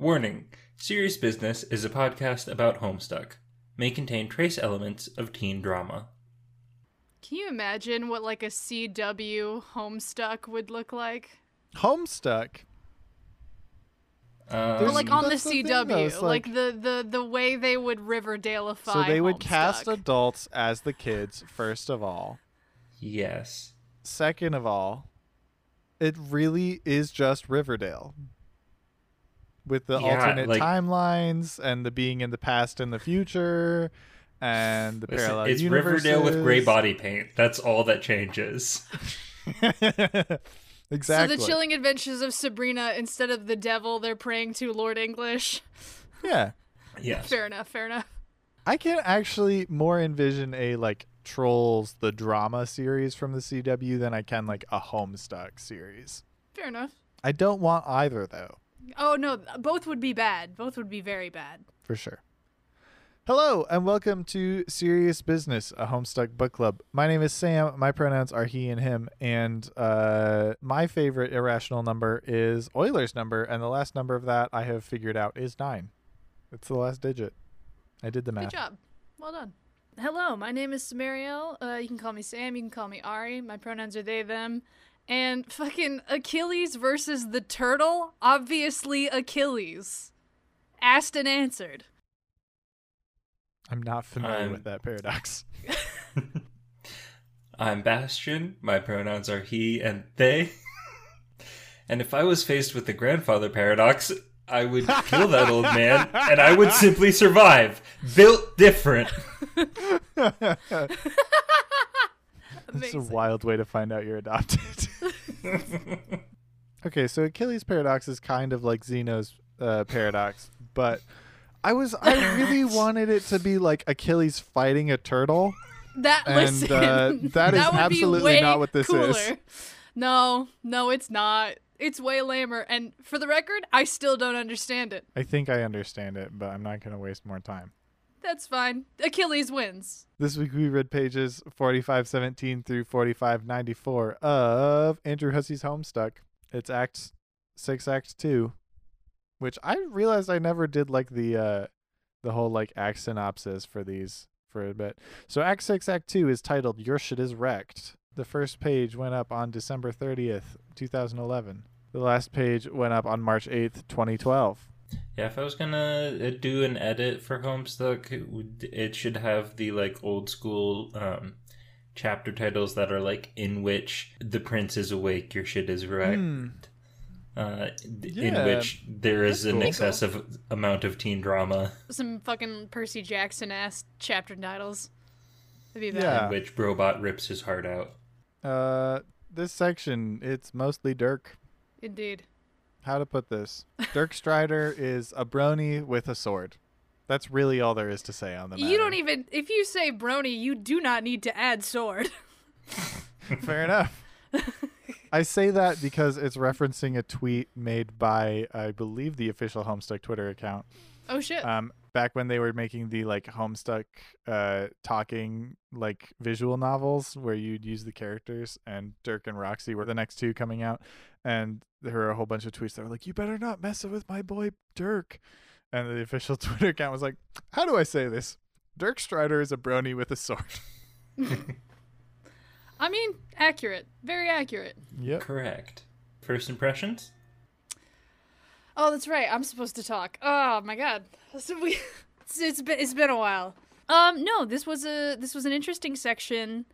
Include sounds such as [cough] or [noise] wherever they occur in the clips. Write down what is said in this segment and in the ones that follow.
Warning Serious Business is a podcast about Homestuck, may contain trace elements of teen drama. Can you imagine what like a CW Homestuck would look like? Homestuck. Um, Or like on the that's the thing, CW, though, like, like- the, the the way they would Riverdaleify. So they would cast adults as the kids, first of all. yes. Second of all, it really is just Riverdale. With the Yeah, alternate like- timelines and the being in the past and the future and the Listen, parallel it's universes. Riverdale with gray body paint. That's all that changes. exactly. [laughs] So the chilling adventures of Sabrina, instead of the devil, they're praying to Lord English. [laughs] yeah. Yes. Fair enough. Fair enough. I can actually more envision a like Trolls the drama series from the CW than I can like a Homestuck series. Fair enough. I don't want either though, Oh no, both would be bad. Both would be very bad. for sure. Hello and welcome to Serious Business, a Homestuck book club. My name is Sam. My pronouns are he and him, and uh, my favorite irrational number is Euler's number, and the last number of that I have figured out is nine. It's the last digit. I did the math. Good job. Well done. Hello, my name is Samariel. Uh, you can call me Sam. You can call me Ari. My pronouns are they, them. And fucking Achilles versus the turtle. Obviously, Achilles. Asked and answered. I'm not familiar I'm- with that paradox. [laughs] [laughs] I'm Bastion. My pronouns are he and they. and if I was faced with the grandfather paradox, I would kill that old man and I would simply survive. Built different. [laughs] That's a wild way to find out you're adopted. [laughs] okay, so Achilles' paradox is kind of like Zeno's uh, paradox, but I was I really [laughs] wanted it to be like Achilles fighting a turtle. That And, listen, uh, that [laughs] is would absolutely not what this is. No, no, it's not. It's way lamer. And for the record, I still don't understand it. I think I understand it, but I'm not going to waste more time. That's fine. Achilles wins. This week we read pages 4517 through 4594 of Andrew Hussie's Homestuck. It's Act 6 Act 2, which I realized I never did like the uh the whole like act synopsis for these for a bit. So Act 6 Act 2 is titled Your Shit is Wrecked. The first page went up on December 30th, 2011. The last page went up on March 8th, 2012. Yeah, if I was gonna uh, do an edit for Homestuck, it, should have the like old school um, chapter titles that are like in which the prince is awake, your shit is wrecked. Hmm. Uh, Yeah, in which there is that's an cool. excessive amount of teen drama, Some fucking Percy Jackson ass chapter titles. That'd be bad. Yeah. in which Robot rips his heart out. Uh this section it's mostly Dirk. Indeed. How to put this. Dirk Strider [laughs] is a brony with a sword. That's really all there is to say on the matter. You don't even if you say brony, you do not need to add sword. [laughs] Fair enough. [laughs] I say that because it's referencing a tweet made by, I believe, the official Homestuck Twitter account. Oh shit. Um, back when they were making the like Homestuck, uh, talking like visual novels where you'd use the characters, and Dirk and Roxy were the next two coming out, and there were a whole bunch of tweets that were like, "You better not mess with my boy Dirk," and the official [laughs] Twitter account was like, "How do I say this? Dirk Strider is a brony with a sword." [laughs] I mean, accurate. Very accurate. yep. Correct. First impressions? Oh, that's right. I'm supposed to talk. Oh my god. [laughs] So we it's, it's been it's been a while. Um no, this was a this was an interesting section.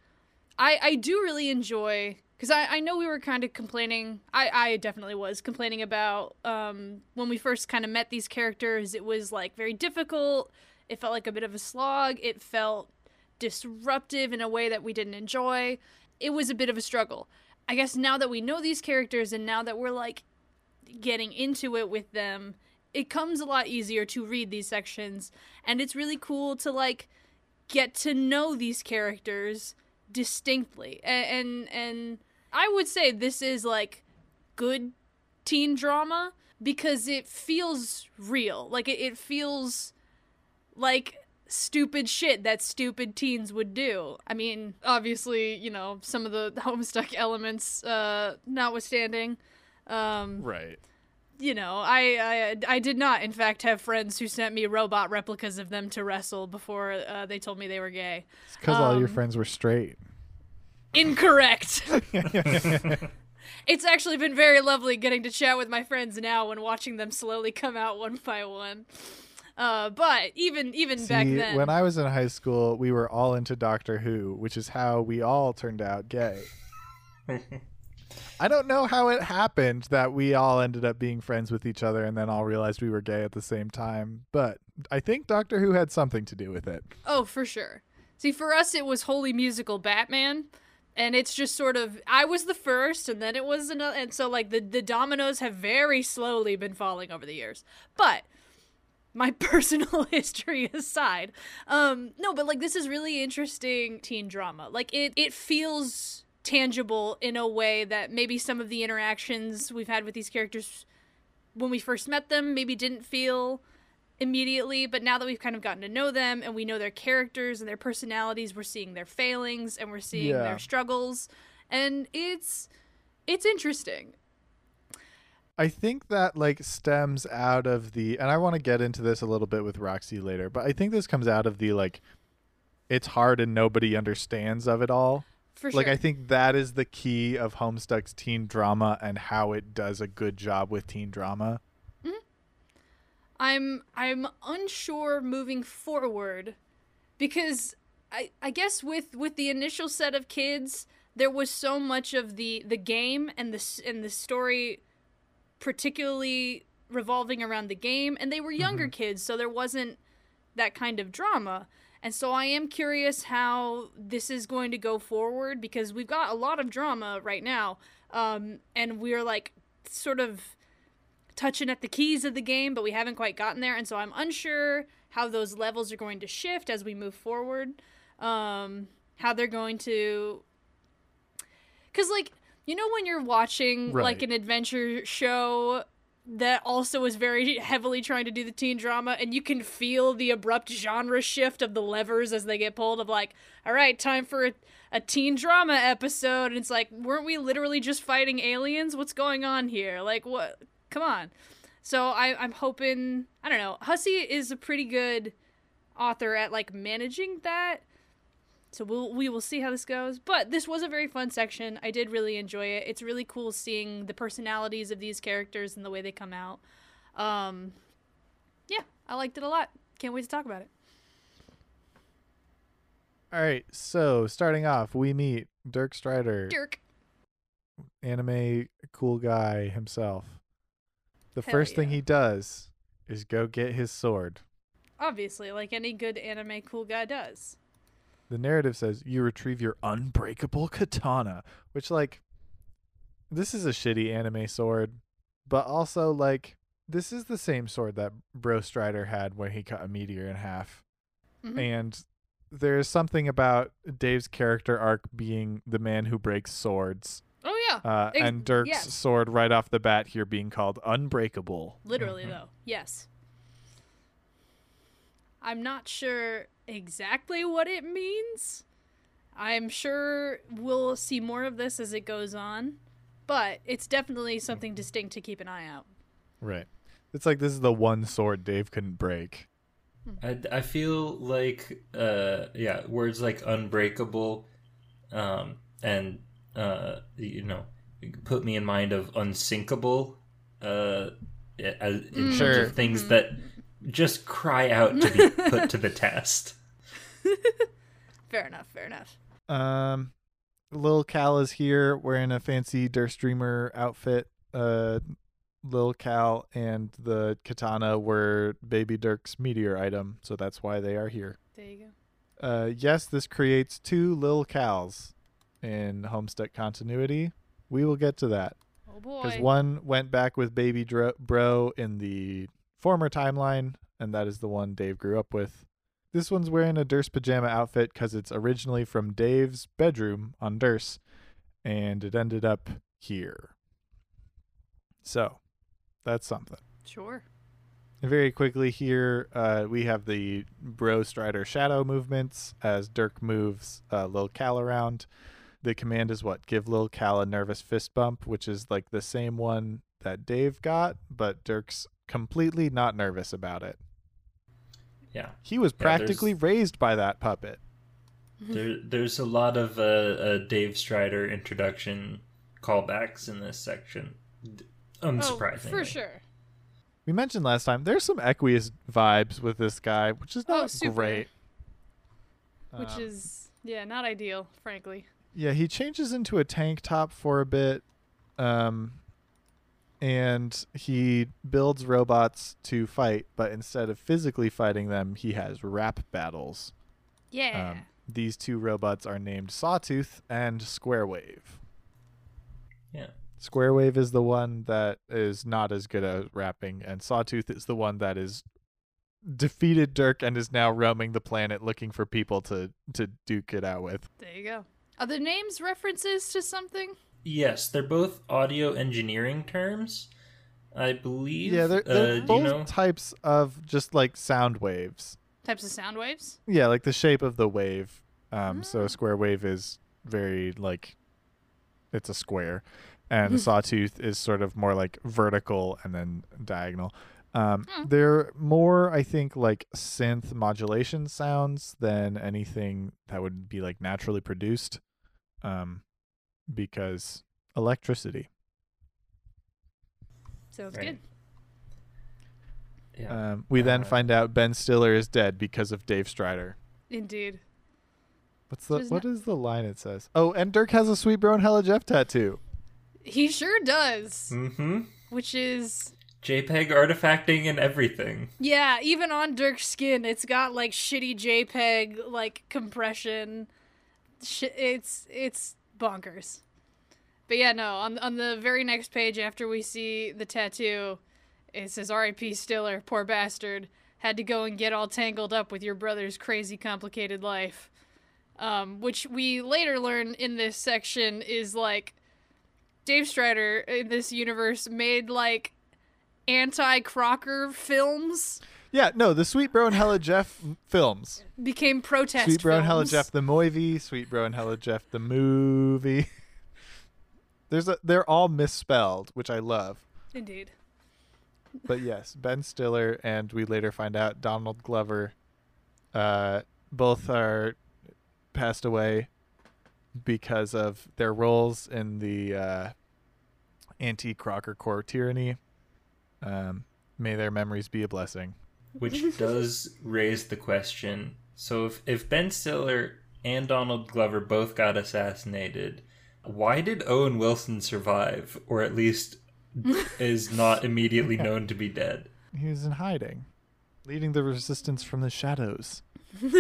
I I do really enjoy cuz I I know we were kind of complaining. I I definitely was complaining about um when we first kind of met these characters, it was like very difficult. It felt like a bit of a slog. It felt disruptive in a way that we didn't enjoy. It was a bit of a struggle. I guess now that we know these characters and now that we're like getting into it with them, it comes a lot easier to read these sections and it's really cool to like get to know these characters distinctly. And and, and I would say this is like good teen drama because it feels real. Like it, it feels like stupid shit that stupid teens would do. I mean, obviously, you know, some of the homestuck elements uh notwithstanding. Um Right. you know, I, I I did not, in fact, have friends who sent me robot replicas of them to wrestle before uh, they told me they were gay. It's because all your Um, friends were straight. Incorrect. [laughs] it's actually been very lovely getting to chat with my friends now and watching them slowly come out one by one. Uh, but even even back then, when I was in high school, we were all into Doctor Who, which is how we all turned out gay. [laughs] I don't know how it happened that we all ended up being friends with each other and then all realized we were gay at the same time, but I think Doctor Who had something to do with it. oh for sure. See, for us it was Holy Musical Batman, and it's just sort of I was the first, and then it was another, and so like the the dominoes have very slowly been falling over the years. But my [laughs] personal [laughs] history aside, um, no, but like this is really interesting teen drama. Like it it feels tangible in a way that maybe some of the interactions we've had with these characters when we first met them maybe didn't feel immediately but now that we've kind of gotten to know them and we know their characters and their personalities we're seeing their failings and we're seeing Yeah. their struggles and it's it's interesting I think that like stems out of the and I want to get into this a little bit with Roxy later, but I think this comes out of the like it's hard and nobody understands of it all. for Like sure I think that is the key of Homestuck's teen drama and how it does a good job with teen drama. I'm I'm unsure moving forward because I I guess with with the initial set of kids there was so much of the the game and the and the story particularly revolving around the game and they were younger kids so there wasn't that kind of drama. And so I am curious how this is going to go forward because we've got a lot of drama right now um and we're like sort of touching at the keys of the game, but we haven't quite gotten there, and so I'm unsure how those levels are going to shift as we move forward. Um, how they're going to, because like you know when you're watching Right. like an adventure show that also is very heavily trying to do the teen drama and you can feel the abrupt genre shift of the levers as they get pulled of like all right time for a, a teen drama episode and it's like weren't we literally just fighting aliens what's going on here like what come on so I, i'm hoping i don't know Hussie is a pretty good author at like managing that so we'll we will see how this goes. But this was a very fun section. I did really enjoy it. It's really cool seeing the personalities of these characters and the way they come out. Um yeah, I liked it a lot. Can't wait to talk about it. All right, so starting off, we meet Dirk Strider, Dirk. anime cool guy himself. The Hell first thing he does is go get his sword. Obviously, like any good anime cool guy does. The narrative says you retrieve your unbreakable katana, which like this is a shitty anime sword, but also like this is the same sword that Bro Strider had when he cut a meteor in half. Mhm. And there's something about Dave's character arc being the man who breaks swords. Yeah. Uh, Ex- and Dirk's yes. sword right off the bat here being called unbreakable. Literally though. Yes. I'm not sure exactly what it means. I'm sure we'll see more of this as it goes on, but it's definitely something distinct to keep an eye out. Right. It's like this is the one sword Dave couldn't break. I, I feel like uh yeah words like unbreakable um and uh you know put me in mind of unsinkable uh as, in terms of things that just cry out to be [laughs] put to the test [laughs] Fair enough, fair enough. Um, Lil Cal is here wearing a fancy Derse dreamer outfit. Uh, Lil Cal and the katana were Baby Dirk's meteor item, so that's why they are here. There you go. Uh, yes, this creates two Lil Cals in Homestuck continuity. We will get to that Oh boy. because one went back with Baby Dro- Bro in the former timeline, and that is the one Dave grew up with. This one's wearing a Derse pajama outfit because it's originally from Dave's bedroom on Derse, and it ended up here. So, that's something. Sure. And very quickly here, uh, we have the Bro Strider shadow movements as Dirk moves uh, Lil Cal around. The command is what? Give Lil Cal a nervous fist bump, which is like the same one that Dave got, but Dirk's completely not nervous about it. Yeah. He was Yeah, practically raised by that puppet. There, there's a lot of uh, uh, Dave Strider introduction callbacks in this section. D- Oh, Unsurprisingly. for sure. We mentioned last time there's some Equius vibes with this guy, which is Oh, not super. great. Which Um, is yeah, not ideal, frankly. Yeah, he changes into a tank top for a bit. Um and he builds robots to fight, but instead of physically fighting them, he has rap battles. Yeah. Um, these two robots are named Sawtooth and Squarewave. Yeah. Squarewave is the one that is not as good at rapping, and Sawtooth is the one that is defeated Dirk and is now roaming the planet looking for people to to duke it out with. there you go. Are the names references to something? Yes, they're both audio engineering terms. I believe. Yeah, they're, they're uh, both you know? types of just like sound waves. Types of sound waves? Yeah, like the shape of the wave. Um, so Ah. a square wave is very like it's a square, and a [laughs] sawtooth is sort of more like vertical and then diagonal. Um, Hmm. They're more, I think, like synth modulation sounds than anything that would be like naturally produced, um, because electricity. Sounds Right. good. Yeah. Um, we then Uh, find out Ben Stiller is dead because of Dave Strider. Indeed. What's the Which what not- is the line it says? Oh, and Dirk has a sweet bro and hella Jeff tattoo. He sure does. mm-hmm. Which is JPEG artifacting and everything. yeah, even on Dirk's skin, it's got like shitty JPEG like compression. It's it's bonkers. But yeah, no. On on the very next page after we see the tattoo, it says R.I.P. Stiller, poor bastard, had to go and get all tangled up with your brother's crazy complicated life. Um, which we later learn in this section is like Dave Strider in this universe made like anti Crocker films Yeah, no, the Sweet Bro and Hella Jeff films. became protest Sweet Bro and Hella. Jeff the movie, Sweet Bro and Hella Jeff the movie. [laughs] There's a they're all misspelled, which I love. Indeed. But yes, Ben Stiller and we later find out Donald Glover uh both are passed away because of their roles in the uh anti Crockercorp tyranny. Um may their memories be a blessing. which does raise the question. So if if Ben Stiller and Donald Glover both got assassinated, why did Owen Wilson survive, or at least is not immediately known to be dead? [laughs] He was in hiding, leading the resistance from the shadows. [laughs]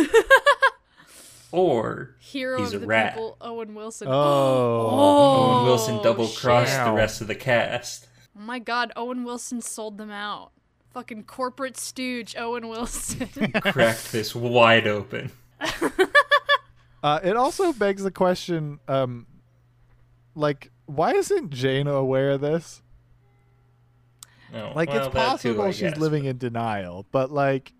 Or Hero He's of a the rat. people, Owen Wilson. Oh. Owen Wilson double crossed the rest of the cast. Oh my god, Owen Wilson sold them out. Fucking corporate stooge, Owen Wilson. [laughs] Cracked this wide open. [laughs] Uh, it also begs the question, um, like, why isn't Jane aware of this? Oh, Like, well, it's that too, possible she's guess, living but- in denial, but like,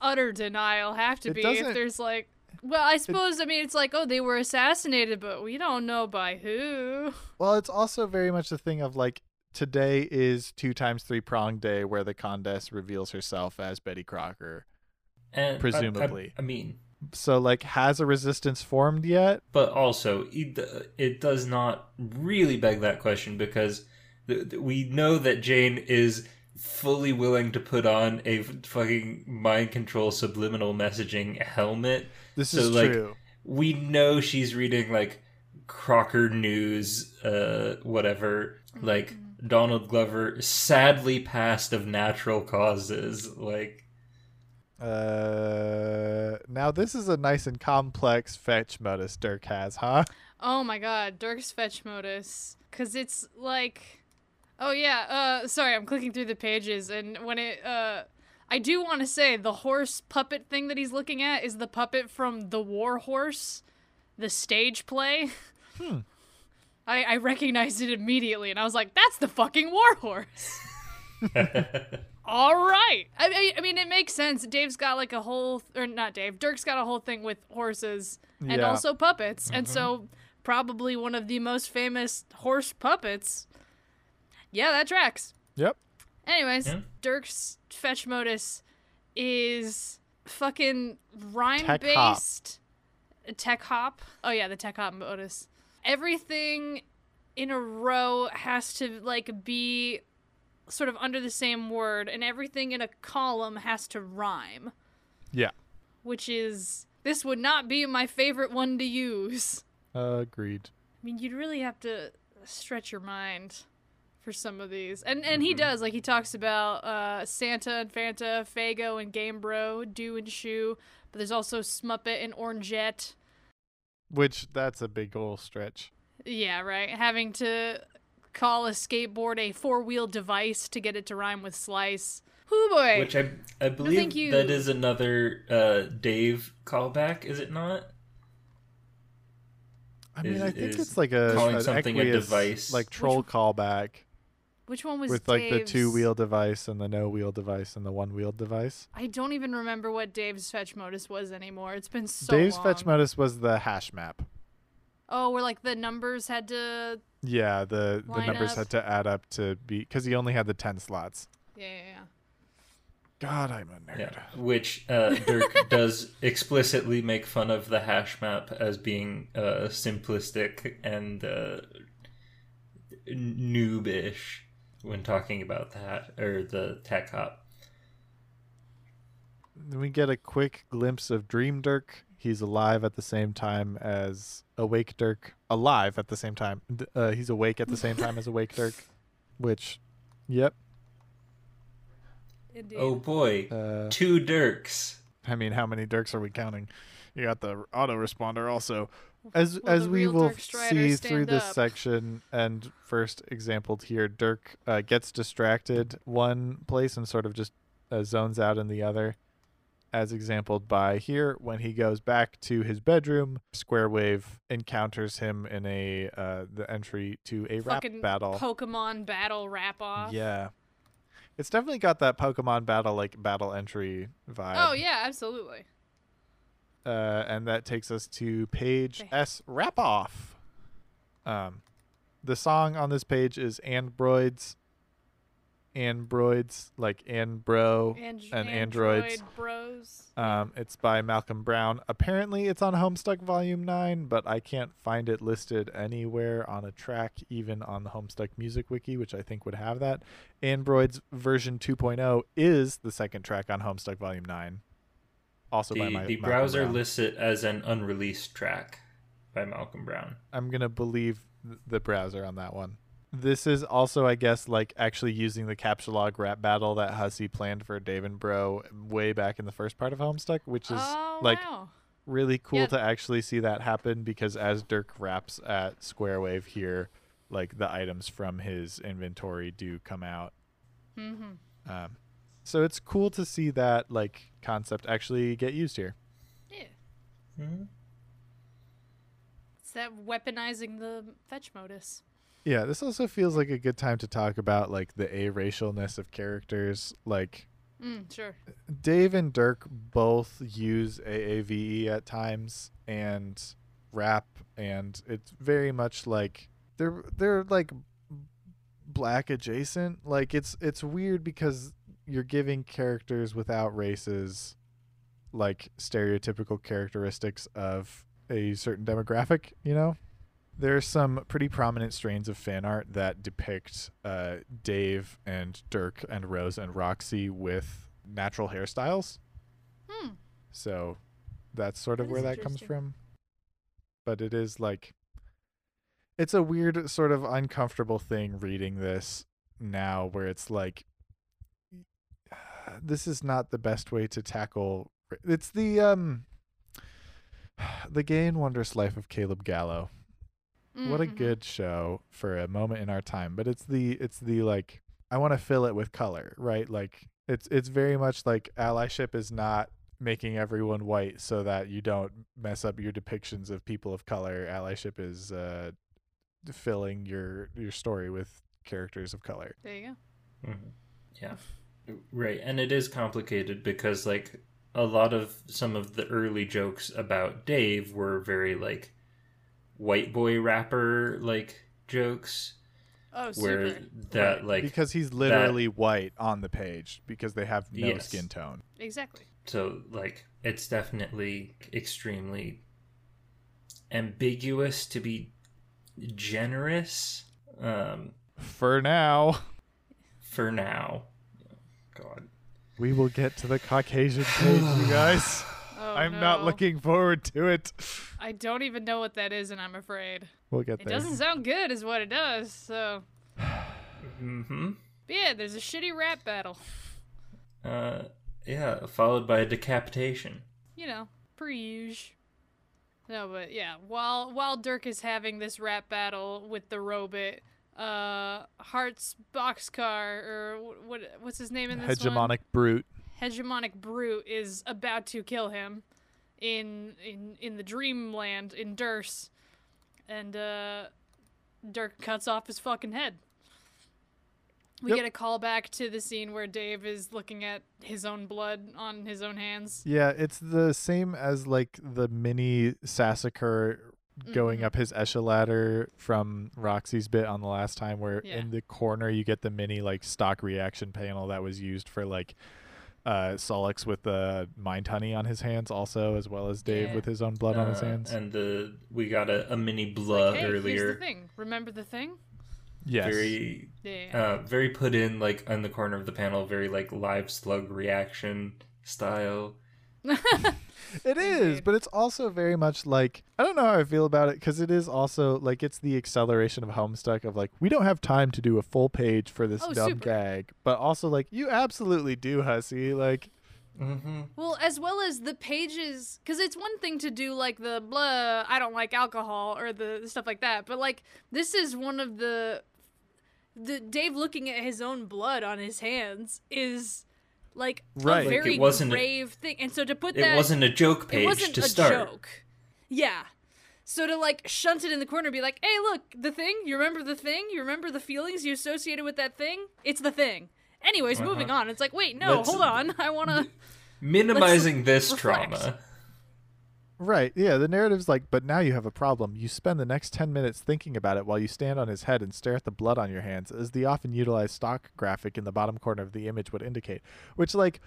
Utter denial have to be doesn't- if there's like. Well, I suppose I mean it's like oh they were assassinated, but we don't know by who. well, it's also very much the thing of like, today is two times three prong day where the Condesce reveals herself as Betty Crocker. And I- I- presumably. I mean, So, like, has a resistance formed yet? but also it, it does not really beg that question because th- th- we know that Jane is fully willing to put on a fucking mind control subliminal messaging helmet. This So, is like, true. We know she's reading like Crocker News, uh, whatever. Like Donald Glover sadly passed of natural causes. Like Uh, now this is a nice and complex fetch modus Dirk has, huh? Oh my god, Dirk's fetch modus. Cause it's like Oh yeah, uh sorry, I'm clicking through the pages and when it uh I do want to say the horse puppet thing that he's looking at is the puppet from The War Horse, the stage play. Hmm. I, I recognized it immediately and I was like, that's the fucking War Horse. [laughs] All right. I, I, I mean, it makes sense. Dave's got like a whole, or not Dave, Dirk's got a whole thing with horses and Yeah. also puppets. And mm-hmm. so, probably one of the most famous horse puppets. Yeah, that tracks. Yep. Anyways, Yeah. Dirk's fetch modus is fucking rhyme Tech hop. based tech hop. Oh yeah, the tech hop modus. Everything in a row has to like be sort of under the same word and everything in a column has to rhyme, Yeah. which is this would not be my favorite one to use. Agreed. I mean, you'd really have to stretch your mind for some of these. And and he does, like he talks about uh, Santa and Fanta, Fago and Game Bro, Do and Shoe, but there's also Smuppet and Orangette. Which that's a big ol' stretch. Yeah, right. Having to call a skateboard a four wheel device to get it to rhyme with slice. Hoo boy. Which I I believe thank you. that is another uh, Dave callback, is it not? I mean, Is- I think it's like a calling an something a device- like troll callback Which one was with like the two wheel device and the no wheel device and the one wheel device. I don't even remember what Dave's fetch modus was anymore. It's been so Dave's long. fetch modus was the hash map. Oh, where like the numbers had to. Yeah, the the numbers up. had to add up to be because he only had the ten slots. Yeah, yeah, yeah. God, I'm a nerd. Yeah. Which uh, Dirk [laughs] does explicitly make fun of the hash map as being uh, simplistic and uh, noobish when talking about that or the tech hop. Then we get a quick glimpse of Dream Dirk. He's alive at the same time as Awake Dirk. Alive at the same time. Uh, he's awake at the same time as Awake Dirk. Which, yep. Indeed. Oh boy, Uh, two Dirks. I mean, how many Dirks are we counting? You got the autoresponder also. As Will as we will see through this section and first exampled here, Dirk uh, gets distracted one place and sort of just uh, zones out in the other, as exampled by here when he goes back to his bedroom. Square Wave encounters him in a uh, the entry to a rap battle. Pokemon battle wrap off. yeah, it's definitely got that Pokemon battle like battle entry vibe. Oh yeah, absolutely. Uh, and that takes us to page Okay. S wrap off. Um, the song on this page is Androids, Androids like Anbro. And, And Android androids. Bros. Um, it's by Malcolm Brown. Apparently, it's on Homestuck Volume Nine, but I can't find it listed anywhere on a track, even on the Homestuck Music Wiki, which I think would have that. Androids version 2.0 is the second track on Homestuck Volume Nine. Also by The, my the Malcolm browser Brown. lists it as an unreleased track by Malcolm Brown. I'm gonna believe the browser on that one. This is also, I guess, like actually using the captchalogue rap battle that Hussie planned for Dave and Bro way back in the first part of Homestuck, which is oh like wow. really cool Yeah. to actually see that happen because as Dirk raps at Square Wave here, like the items from his inventory do come out. Mm-hmm. Um, so it's cool to see that like concept actually get used here. Yeah. Mhm. It's that weaponizing the fetch modus. Yeah, this also feels like a good time to talk about like the a-racialness of characters. Like Mm, sure. Dave and Dirk both use AAVE at times and rap and it's very much like they're they're like black adjacent. Like it's it's weird because you're giving characters without races like stereotypical characteristics of a certain demographic, you know? There are some pretty prominent strains of fan art that depict uh, Dave and Dirk and Rose and Roxy with natural hairstyles. Hmm. So that's sort of That where that comes from. But it is like it's a weird sort of uncomfortable thing reading this now where it's like this is not the best way to tackle it's the um [sighs] the gay and wondrous life of Caleb Gallo what a Mhm. good show for a moment in our time but it's the it's the like i want to fill it with color right like it's it's very much like allyship is not making everyone white so that you don't mess up your depictions of people of color allyship is uh filling your your story with characters of color There you go. Mhm. Yeah. Right. And it is complicated because, like, a lot of some of the early jokes about Dave were very, like, white boy rapper, like, jokes. Oh, where that Right, like because he's literally white on the page because they have no Yes. skin tone. Exactly. so like it's definitely extremely ambiguous to be generous um For now, for now god we will get to the Caucasian page, you [sighs] guys. Oh, I'm not looking forward to it. I don't even know what that is, and I'm afraid We'll get it there. doesn't sound good, is what it does. So, mm-hmm but yeah, there's a shitty rap battle. uh yeah followed by a decapitation You know, per usual. No, but yeah, while while Dirk is having this rap battle with the robot, uh, Hearts Boxcar or what what's his name in this one? Hegemonic brute. hegemonic brute is about to kill him in in in the dreamland in Derse, and uh, Dirk cuts off his fucking head. We Yep. get a call back to the scene where Dave is looking at his own blood on his own hands. Yeah, it's the same as like the mini Sassacre going Mhm. up his Echeladder from Roxy's bit on the last time, where Yeah. in the corner you get the mini like stock reaction panel that was used for like uh Sollux with the mind honey on his hands, also as well as Dave Yeah. with his own blood on his Uh, hands. and the we got a, a mini Like, blah hey, here's the earlier thing. Remember the thing? yes, very Yeah. uh very put in like on the corner of the panel very like live slug reaction style [laughs] It is, Indeed. but it's also very much like I don't know how I feel about it because it is also like it's the acceleration of Homestuck of like we don't have time to do a full page for this Oh, dumb super. gag, but also like you absolutely do, Hussie. Like mm-hmm. Well, as well as the pages, because it's one thing to do like the blah, I don't like alcohol or the stuff like that, but like this is one of the the Dave looking at his own blood on his hands is like Right. a Like, it very wasn't a- grave thing, and so to put that—it that wasn't a joke it page wasn't to a start joke, yeah. So to like shunt it in the corner, and be like, "Hey, look, the thing. You remember the thing? You remember the feelings you associated with that thing? It's the thing." Anyways, moving Uh-huh. on. It's like, wait, no, Let's- hold on. [laughs] I wanna. minimizing this reflect. trauma Right. Yeah. The narrative's like, but now you have a problem. You spend the next 10 minutes thinking about it while you stand on his head and stare at the blood on your hands, as the often utilized stock graphic in the bottom corner of the image would indicate. Which, like,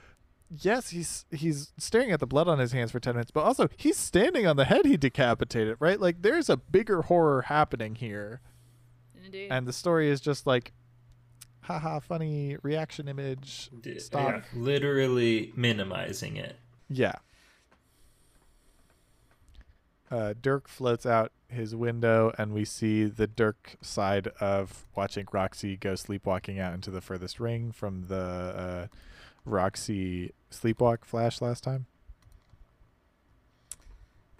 yes, he's he's staring at the blood on his hands for 10 minutes, but also he's standing on the head he decapitated, right? Like, there's a bigger horror happening here. Indeed. And the story is just like, haha, funny reaction image. Stock. yeah, literally minimizing it Yeah. Uh, Dirk floats out his window, and we see the Dirk side of watching Roxy go sleepwalking out into the furthest ring from the uh, Roxy sleepwalk flash last time.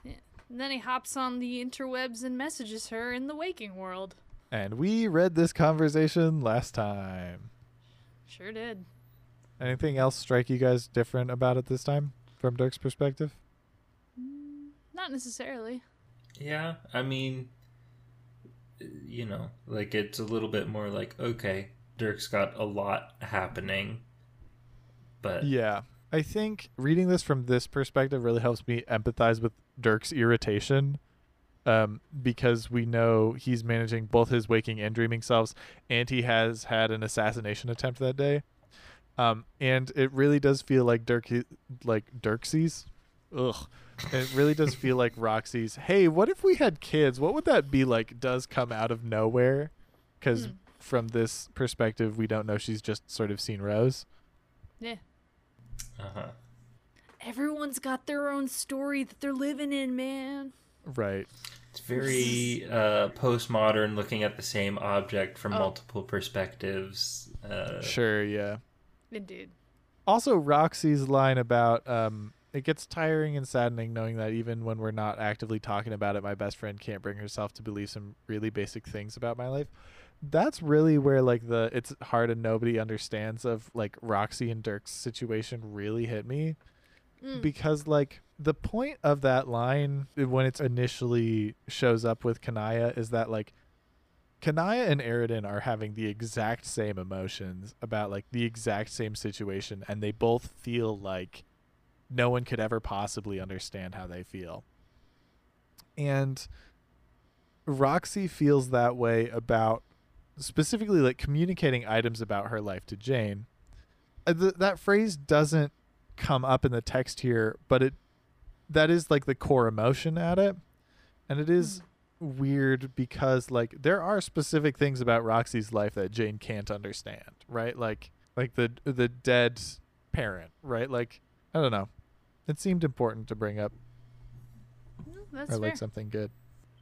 And then he hops on the interwebs and messages her in the waking world. And we read this conversation last time. Sure did. Anything else strike you guys different about it this time from Dirk's perspective? Not necessarily. yeah i mean you know like it's a little bit more like okay dirk's got a lot happening but Yeah. I think reading this from this perspective really helps me empathize with Dirk's irritation. Um, because we know he's managing both his waking and dreaming selves, and he has had an assassination attempt that day. Um, and it really does feel like Dirk, like Dirksies. Ugh. It really does feel like Roxy's. Hey, what if we had kids? What would that be like? Does come out of nowhere, because Hmm. from this perspective, we don't know she's just sort of seen Rose. Yeah. uh-huh Everyone's got their own story that they're living in, man. Right. it's very uh postmodern looking at the same object from Oh. multiple perspectives uh Sure, yeah. Indeed. Also, Roxy's line about um, it gets tiring and saddening knowing that even when we're not actively talking about it, my best friend can't bring herself to believe some really basic things about my life. That's really where like the it's hard and nobody understands of like Roxy and Dirk's situation really hit me Mm. because like the point of that line when it's initially shows up with Kanaya is that like Kanaya and Eridan are having the exact same emotions about like the exact same situation and they both feel like no one could ever possibly understand how they feel. And Roxy feels that way about specifically like communicating items about her life to Jane. Uh, th- that phrase doesn't come up in the text here, but it that is like the core emotion at it. And it is weird because like there are specific things about Roxy's life that Jane can't understand, right? Like like the the dead parent, right? Like I don't know. It seemed important to bring up No, That's or fair. like something good.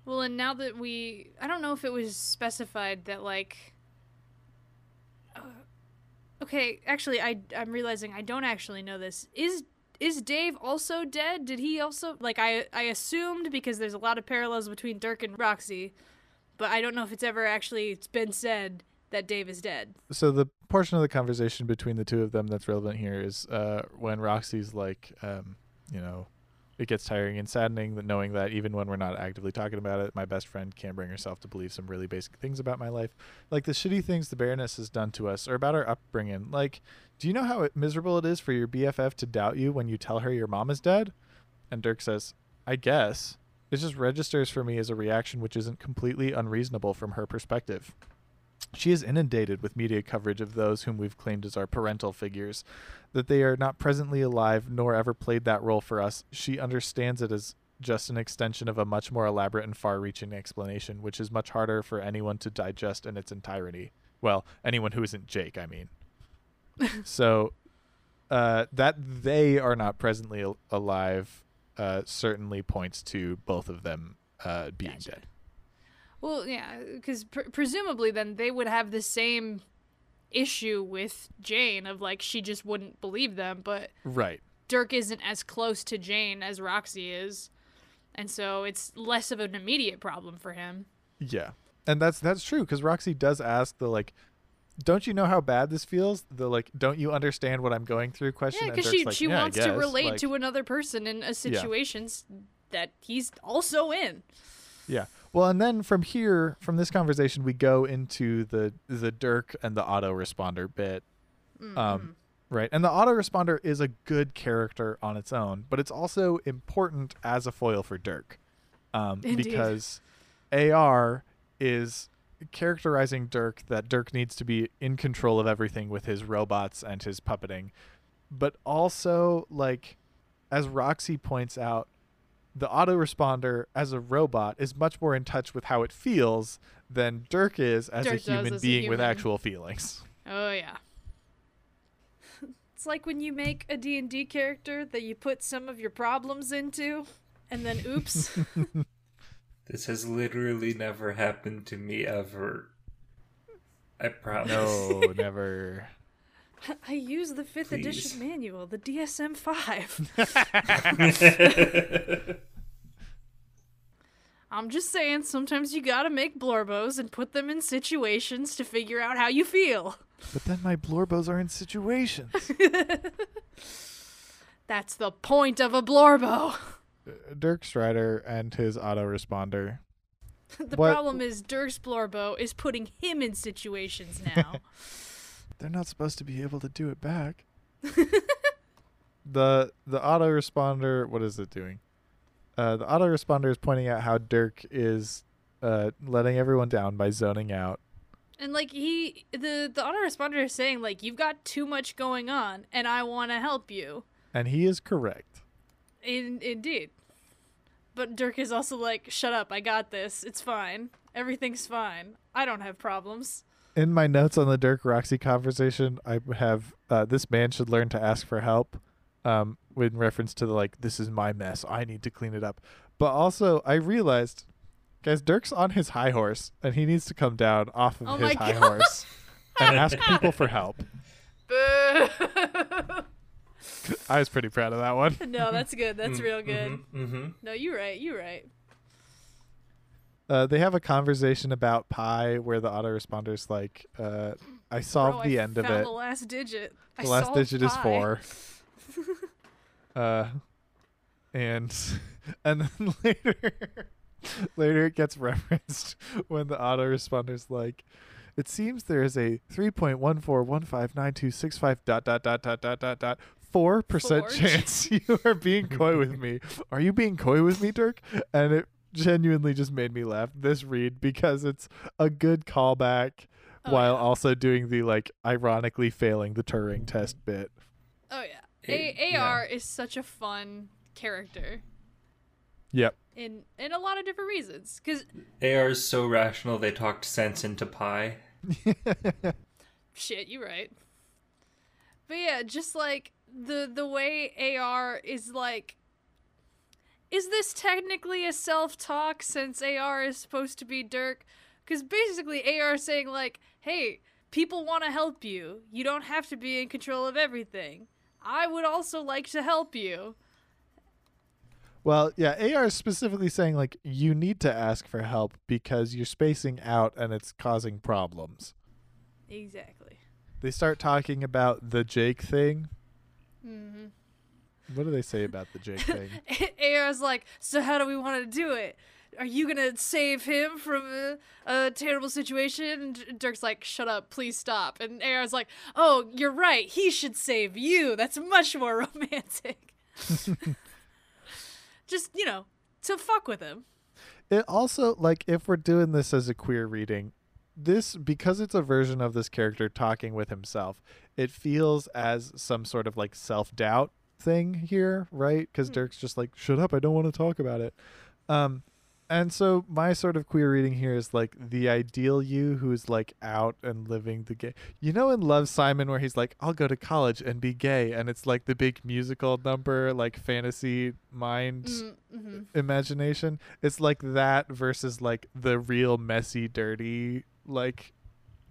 Well, and now that we, I don't know if it was specified that like. Uh, okay, actually, I I'm realizing I don't actually know this. Is is Dave also dead? Did he also like I I assumed because there's a lot of parallels between Dirk and Roxy, but I don't know if it's ever actually it's been said that Dave is dead. so the portion of the conversation between the two of them that's relevant here is uh, when Roxy's like, um, you know, it gets tiring and saddening that knowing that even when we're not actively talking about it, my best friend can't bring herself to believe some really basic things about my life, like the shitty things the Baroness has done to us, or about our upbringing. Like, do you know how miserable it is for your BFF to doubt you when you tell her your mom is dead? And Dirk says, I guess. It just registers for me as a reaction which isn't completely unreasonable from her perspective. She is inundated with media coverage of those whom we've claimed as our parental figures. That they are not presently alive nor ever played that role for us, she understands it as just an extension of a much more elaborate and far reaching explanation, which is much harder for anyone to digest in its entirety. Well, anyone who isn't Jake, I mean. [laughs] so, uh, that they are not presently al- alive uh, certainly points to both of them uh, being Gotcha. dead. Well, yeah, because pr- presumably then they would have the same issue with Jane of like she just wouldn't believe them, but Right. Dirk isn't as close to Jane as Roxy is, and so it's less of an immediate problem for him. Yeah, and that's that's true because Roxy does ask the like, "Don't you know how bad this feels?" The like, "Don't you understand what I'm going through?" Question. Yeah, because she like, she "Yeah, wants to relate like- to another person in a situation s that he's also in. Yeah. Well, and then from here, from this conversation, we go into the the Dirk and the autoresponder bit. Mm-hmm. Um, right. And the autoresponder is a good character on its own, but it's also important as a foil for Dirk. Um, [laughs] because AR is characterizing Dirk that Dirk needs to be in control of everything with his robots and his puppeting. But also, like, as Roxy points out, the autoresponder as a robot is much more in touch with how it feels than Dirk is as Dirk a human as a being with actual feelings. Oh yeah. It's like when you make a D&D character that you put some of your problems into and then oops. [laughs] This has literally never happened to me ever. I promise. No, [laughs] never. I use the 5th Please. edition manual, the DSM-5. [laughs] I'm just saying sometimes you got to make blorbos and put them in situations to figure out how you feel. But then my blorbos are in situations. [laughs] That's the point of a blorbo. Uh, Dirk Strider and his autoresponder. [laughs] The What- problem is Dirk's Blorbo is putting him in situations now. They're not supposed to be able to do it back. [laughs] the the autoresponder, what is it doing? Uh, the autoresponder is pointing out how Dirk is uh, letting everyone down by zoning out. and like he the the autoresponder is saying like you've got too much going on and I want to help you. And he is correct. In, indeed. But Dirk is also like shut up, I got this. It's fine. Everything's fine. I don't have problems. In my notes on the Dirk Roxy conversation, I have uh, this man should learn to ask for help, um, in reference to the like, this is my mess. I need to clean it up. But also, I realized, guys, Dirk's on his high horse, and he needs to come down off of Oh his high God. horse and ask people for help. [laughs] Boo. [laughs] I was pretty proud of that one. no, that's good. That's real good. Mm-hmm. No, you're right. You're right. Uh, they have a conversation about pi where the autoresponder's like, uh, I solved Bro, the I end of it. The last digit. I the last solved digit is four. [laughs] uh, and [laughs] and then [laughs] later, later it gets referenced when the autoresponder's like, "It seems there is a three point one four one five nine two six five dot dot dot dot dot dot dot." Four percent chance you are being coy with me. Are you being coy with me, Dirk? And it genuinely just made me laugh. This read because it's a good callback Oh, while yeah. also doing the like ironically failing the Turing test bit. Oh yeah. It- A- yeah. AR is such a fun character Yep. in in a lot of different reasons. Cause AR is so rational they talked sense into pi. [laughs] shit, you're right. But yeah, just like the the way AR is like is this technically a self-talk since AR is supposed to be Dirk? Cuz basically AR is saying like, "Hey, people want to help you. You don't have to be in control of everything. I would also like to help you." Well, yeah, AR is specifically saying like you need to ask for help because you're spacing out and it's causing problems. Exactly. They start talking about the Jake thing. Mm Mhm. What do they say about the Jake [laughs] thing? AR's like, so how do we want to do it? Are you gonna save him from a, a terrible situation? And Dirk's like, shut up, please stop. And AR's like, oh, you're right, he should save you. That's much more [laughs] romantic. [laughs] Just, you know, to fuck with him. It also like if we're doing this as a queer reading, this because it's a version of this character talking with himself, it feels as some sort of like self-doubt thing here, right? Cuz Hmm. Dirk's just like, "Shut up, I don't want to talk about it." Um and so my sort of queer reading here is like the ideal you who's like out and living the gay. You know in Love Simon where he's like, "I'll go to college and be gay." And it's like the big musical number like fantasy mind Mm-hmm. imagination. It's like that versus like the real messy, dirty like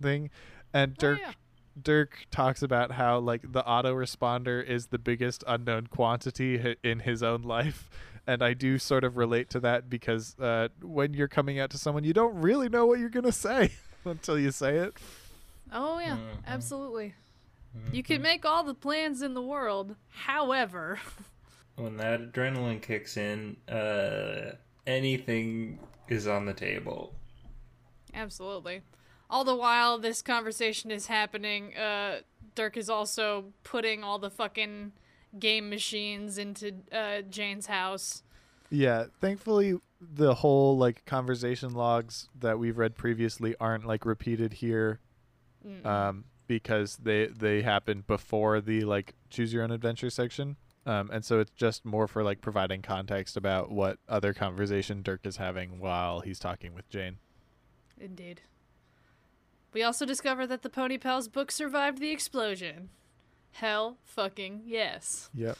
thing. And Dirk Oh, yeah. Dirk talks about how like the autoresponder is the biggest unknown quantity hi- in his own life. And I do sort of relate to that because uh, when you're coming out to someone, you don't really know what you're gonna say [laughs] until you say it. Oh, yeah, Mhm. absolutely. You can make all the plans in the world. However, [laughs] When that adrenaline kicks in, uh, anything is on the table. Absolutely. All the while this conversation is happening, uh, Dirk is also putting all the fucking game machines into uh, Jane's house. Yeah, thankfully the whole like conversation logs that we've read previously aren't like repeated here Mm. um, because they they happen before the like choose your own adventure section. Um, and so it's just more for like providing context about what other conversation Dirk is having while he's talking with Jane. Indeed. We also discover that the Pony Pals book survived the explosion. Hell fucking yes. Yep.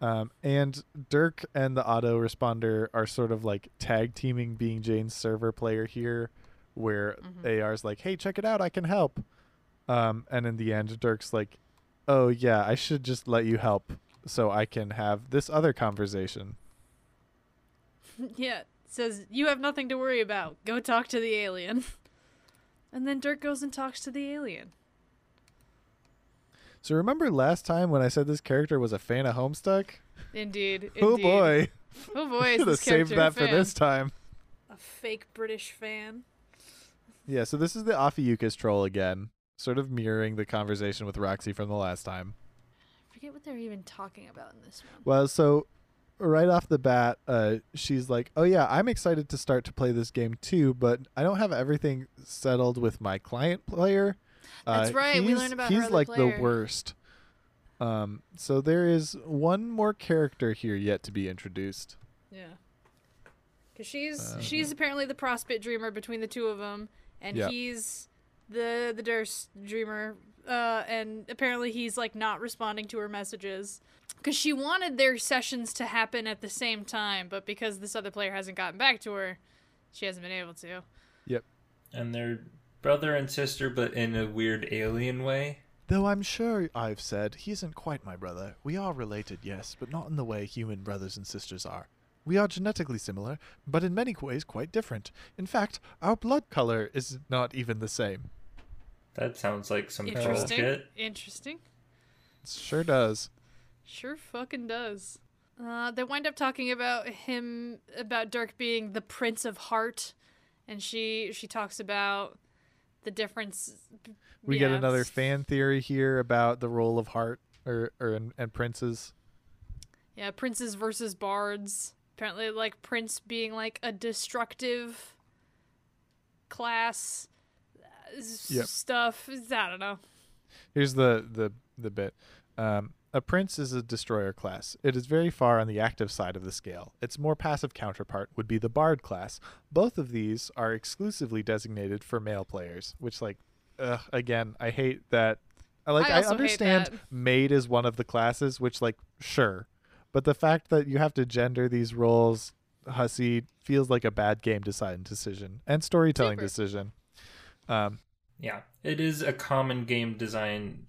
Um, and Dirk and the auto responder are sort of like tag teaming being Jane's server player here, where Mhm. AR's like, "Hey, check it out, I can help." Um, and in the end, Dirk's like, "Oh yeah, I should just let you help so I can have this other conversation." [laughs] yeah, says, You have nothing to worry about. Go talk to the alien. [laughs] And then Dirk goes and talks to the alien. So remember last time when I said this character was a fan of Homestuck? Indeed. [laughs] Oh indeed. boy, Oh boy, is [laughs] should have this saved character a that for this time. A fake British fan. Yeah, so this is the Ophiuchus troll again, sort of mirroring the conversation with Roxy from the last time. I forget what they're even talking about in this one. Well, so right off the bat, uh, she's like, "Oh yeah, I'm excited to start to play this game too, but I don't have everything settled with my client player." That's Uh, right, we he's- learned about her he's other like player. the worst. Um, so there is one more character here yet to be introduced. Yeah. Cause she's Uh, she's apparently the Prospit dreamer between the two of them, and Yeah. he's the the Derse dreamer. Uh, and apparently he's like not responding to her messages because she wanted their sessions to happen at the same time, but because this other player hasn't gotten back to her, she hasn't been able to. Yep. And they're brother and sister, but in a weird alien way. Though I'm sure I've said he isn't quite my brother. We are related, yes, but not in the way human brothers and sisters are. We are genetically similar, but in many ways quite different. In fact, our blood color is not even the same. That sounds like some troll Interesting. shit. Interesting. It sure does. Sure fucking does. Uh, they wind up talking about him about Dirk being the Prince of Heart, and she she talks about the difference. We get another fan theory here about the role of heart or, or and, and princes. Yeah, princes versus bards. Apparently, like Prince being like a destructive class. Yep. stuff. I don't know. Here's the the the bit. Um, a prince is a destroyer class. It is very far on the active side of the scale. Its more passive counterpart would be the bard class. Both of these are exclusively designated for male players, which like ugh, again, I hate that I like I I, also hate understand that. maid is one of the classes, which like sure. But the fact that you have to gender these roles Hussie feels like a bad game design decision and storytelling Super. decision. Um Yeah, it is a common game design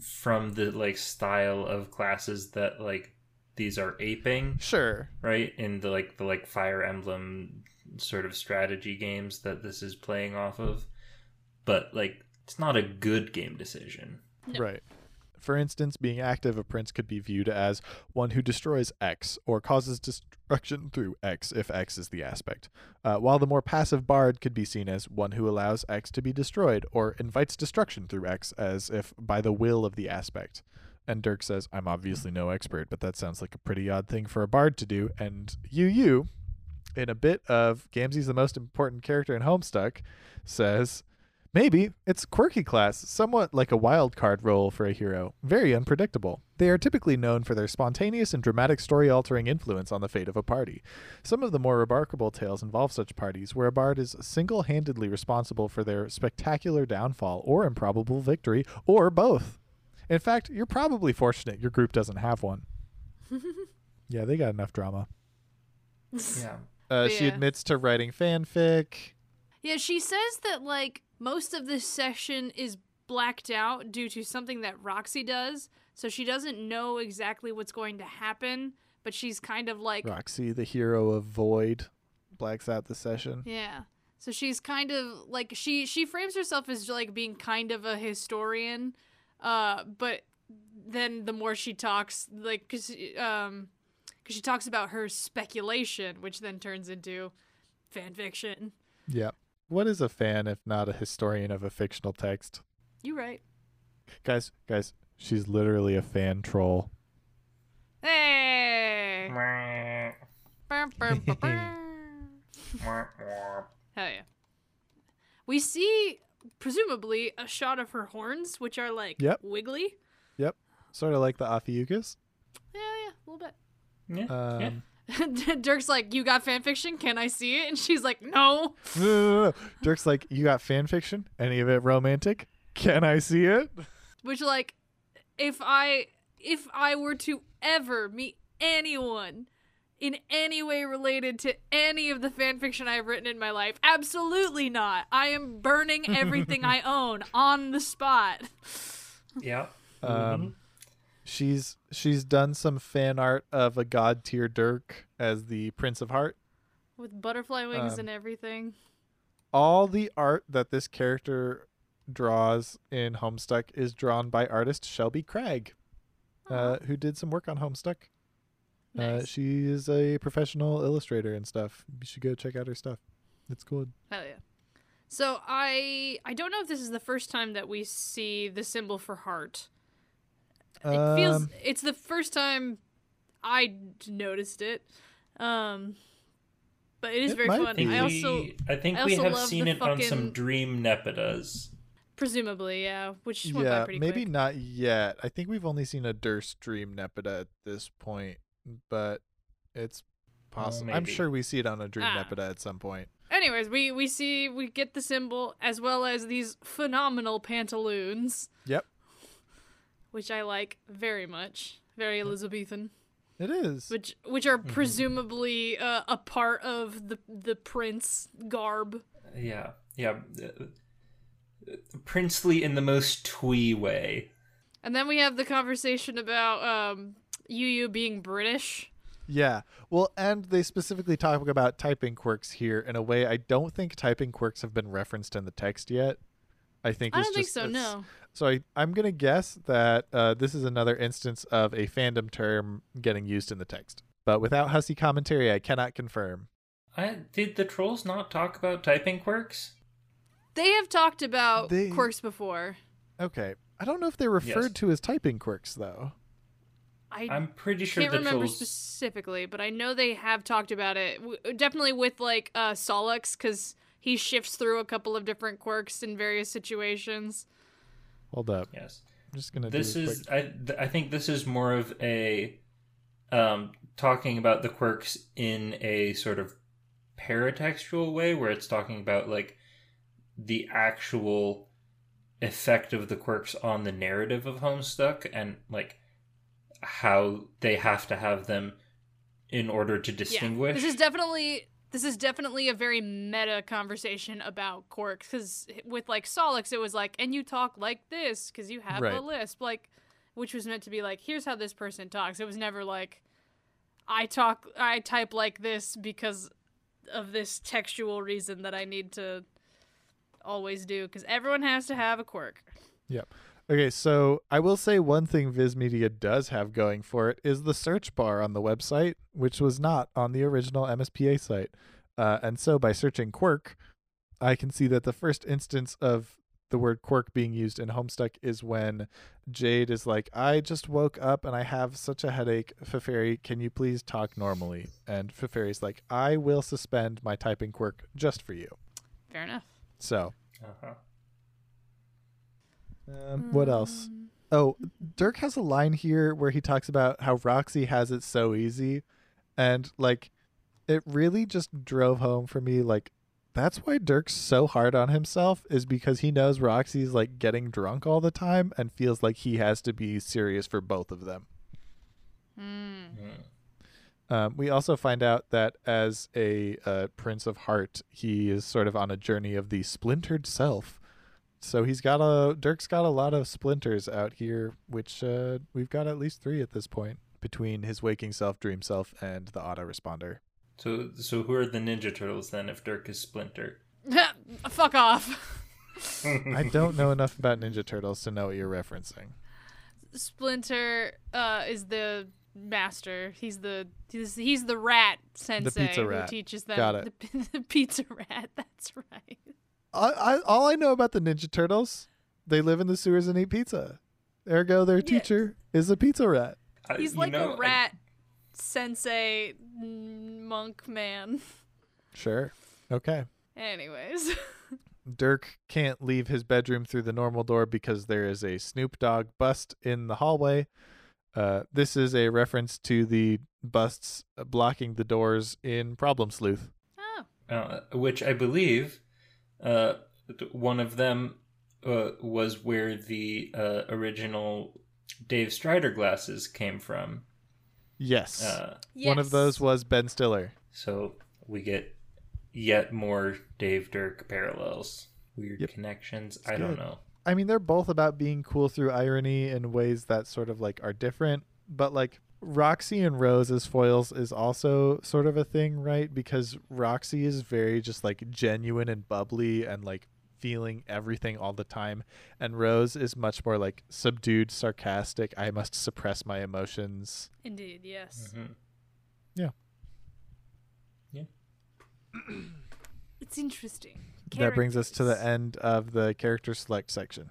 from the like style of classes that like these are aping, sure. right? In the like the like Fire Emblem sort of strategy games that this is playing off of. But like it's not a good game decision. No. Right. For instance, being active, a prince could be viewed as one who destroys X or causes destruction through X if X is the aspect, uh, while the more passive bard could be seen as one who allows X to be destroyed or invites destruction through X as if by the will of the aspect. And Dirk says, I'm obviously no expert, but that sounds like a pretty odd thing for a bard to do. And Yu Yu, in a bit of Gamzee's the most important character in Homestuck, says, Maybe it's quirky class, somewhat like a wild card role for a hero, very unpredictable. They are typically known for their spontaneous and dramatic story altering influence on the fate of a party. Some of the more remarkable tales involve such parties where a bard is single handedly responsible for their spectacular downfall or improbable victory, or both. In fact, you're probably fortunate your group doesn't have one. [laughs] yeah, they got enough drama. [laughs] Yeah. Uh, She admits to writing fanfic. Yeah, she says that like most of this session is blacked out due to something that Roxy does, so she doesn't know exactly what's going to happen, but she's kind of like Roxy, the hero of Void, blacks out the session. yeah. So she's kind of like she she frames herself as like being kind of a historian, uh, but then the more she talks, like cuz um cuz she talks about her speculation, which then turns into fan fiction. Yeah. What is a fan if not a historian of a fictional text? You right. Guys, guys, she's literally a fan troll. Hey. [laughs] Hell yeah. We see, presumably, a shot of her horns, which are like Yep. wiggly. Yep. Sort of like the Ophiuchus. Yeah, yeah, a little bit. Yeah. yeah. Um, [laughs] Dirk's like, "You got fan fiction? Can I see it?" And she's like, "No." [laughs] Dirk's like, you got fan fiction? Any of it romantic? Can I see it? Which, like, if I if I were to ever meet anyone in any way related to any of the fan fiction I've written in my life, absolutely not. I am burning everything [laughs] I own on the spot. Yeah. Um, she's she's done some fan art of a god tier Dirk as the Prince of Heart. With butterfly wings Um, and everything. all the art that this character draws in Homestuck is drawn by artist Shelby Craig, uh, who did some work on Homestuck. Uh, Nice. she is a professional illustrator and stuff. You should go check out her stuff. It's cool. Hell yeah. So I I don't know if this is the first time that we see the symbol for heart. It feels Um, it's the first time I d- noticed it. Um but it is It very might fun. I I also I think I we have seen the it on some Dream Nepetas. presumably, yeah, which went by yeah, pretty maybe quick. not yet. I think we've only seen a Derse Dream Nepeta at this point, but it's possible. I'm sure we see it on a Dream Ah. Nepeta at some point. Anyways, we we see we get the symbol as well as these phenomenal pantaloons, Yep, which I like very much. Very Elizabethan. it is. which which are presumably uh, a part of the the prince garb. Yeah. Yeah. uh, Princely in the most twee way. And then we have the conversation about um Yu Yu being British. Yeah. Well, and they specifically talk about typing quirks here in a way I don't think typing quirks have been referenced in the text yet. I think I it's don't think just- so. it's- No. So I, I'm gonna guess that uh, this is another instance of a fandom term getting used in the text, but without Hussie commentary, I cannot confirm. I, did the trolls not talk about typing quirks? They have talked about They- quirks before. Okay, I don't know if they're referred Yes. to as typing quirks though. I I'm pretty sure can't the remember trolls. specifically, but I know they have talked about it. W- definitely with like uh Sollux, because he shifts through a couple of different quirks in various situations. Hold up. Yes. I'm just gonna. This do a is quick- I th- I think this is more of a um talking about the quirks in a sort of paratextual way where it's talking about like the actual effect of the quirks on the narrative of Homestuck and like how they have to have them in order to distinguish. Yeah. This is definitely this is definitely a very meta conversation about quirks because with like Sollux it was like and you talk like this because you have a Right. lisp like which was meant to be like here's how this person talks. It was never like I talk I type like this because of this textual reason that I need to always do because everyone has to have a quirk. Okay, so I will say one thing Viz Media does have going for it is the search bar on the website, which was not on the original MSPA site. Uh, and so by searching quirk, I can see that the first instance of the word quirk being used in Homestuck is when Jade is like, I just woke up and I have such a headache. Feferi, can you please talk normally? And Feferi's like, I will suspend my typing quirk just for you. Fair enough. So, uh-huh. Um, what else? Um, Oh, Dirk has a line here where he talks about how Roxy has it so easy. And like it really just drove home for me like that's why Dirk's so hard on himself is because he knows Roxy's like getting drunk all the time and feels like he has to be serious for both of them. Mm. Um, we also find out that as a uh, Prince of Heart, he is sort of on a journey of the splintered self. So he's got a Dirk's got a lot of splinters out here, which uh, we've got at least three at this point between his waking self, dream self, and the autoresponder. So so who are the Ninja Turtles then if Dirk is Splinter? [laughs] Fuck off. [laughs] I don't know enough about Ninja Turtles to know what you're referencing. Splinter uh, is the master. He's the he's, he's the rat sensei pizza who teaches them Got it. The, [laughs] the pizza rat. That's right. I, I, all I know about the Ninja Turtles, they live in the sewers and eat pizza. Ergo, their teacher is a pizza rat. I- He's like know, a I- rat sensei monk man. Sure. Okay. Anyways, [laughs] Dirk can't leave his bedroom through the normal door because there is a Snoop Dogg bust in the hallway. Uh, this is a reference to the busts blocking the doors in Problem Sleuth. oh, uh, which I believe uh, one of them uh, was where the uh, original Dave Strider glasses came from. Yes. Uh, One of those was Ben Stiller. so we get yet more Dave Dirk parallels, weird Yep. connections. I don't know. I mean, they're both about being cool through irony in ways that sort of like are different, but like Roxy and Rose as foils is also sort of a thing, right? Because Roxy is very just like genuine and bubbly and like feeling everything all the time, and Rose is much more like subdued, sarcastic. I must suppress my emotions. Indeed, yes. Mhm. Yeah. Yeah. it's interesting. That brings us to the end of the character select section.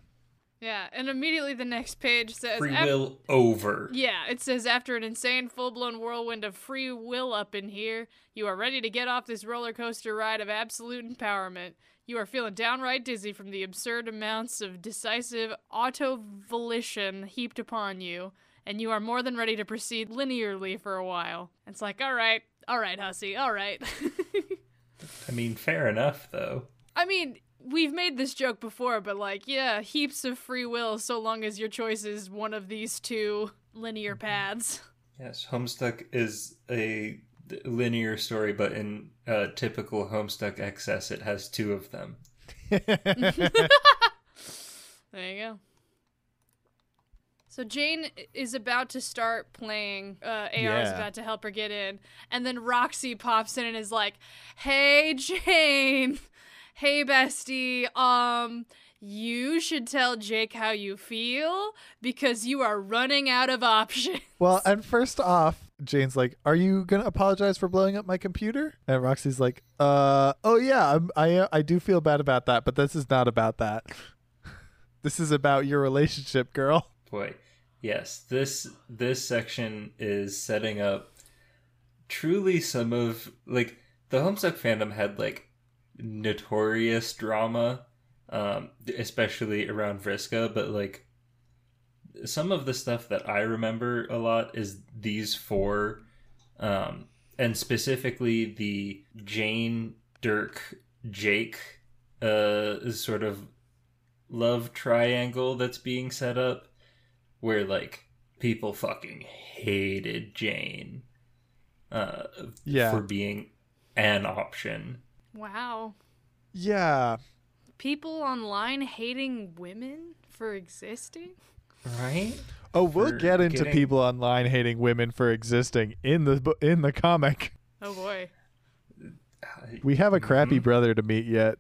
Yeah, and immediately the next page says Free "Af- will over. Yeah, it says after an insane full blown whirlwind of free will up in here, you are ready to get off this roller coaster ride of absolute empowerment. You are feeling downright dizzy from the absurd amounts of decisive auto volition heaped upon you, and you are more than ready to proceed linearly for a while. It's like, all right, all right, Hussie, all right. [laughs] I mean, fair enough though. I mean, we've made this joke before, but like, yeah, heaps of free will so long as your choice is one of these two linear paths. Yes, Homestuck is a linear story, but in uh, typical Homestuck excess, it has two of them. [laughs] [laughs] There you go. So Jane is about to start playing. Uh, AR is about to help her get in, and then Roxy pops in and is like, "Hey Jane, hey bestie, um." You should tell Jake how you feel because you are running out of options. Well, [laughs] and first off, Jane's like, "Are you gonna apologize for blowing up my computer?" And Roxy's like, "Uh, oh yeah, I'm, I I do feel bad about that, but this is not about that. [laughs] this is about your relationship, girl." Boy, yes, this this section is setting up truly some of like the Homestuck fandom had like notorious drama, um, especially around Vriska, but like some of the stuff that I remember a lot is these four, um, and specifically the Jane, Dirk, Jake, uh, sort of love triangle that's being set up, where like people fucking hated Jane, uh, Yeah. for being an option. Wow. Yeah. People online hating women for existing? Right? Oh, we'll For get into getting- people online hating women for existing in the in the comic. Oh boy. We have a crappy Mhm. brother to meet yet.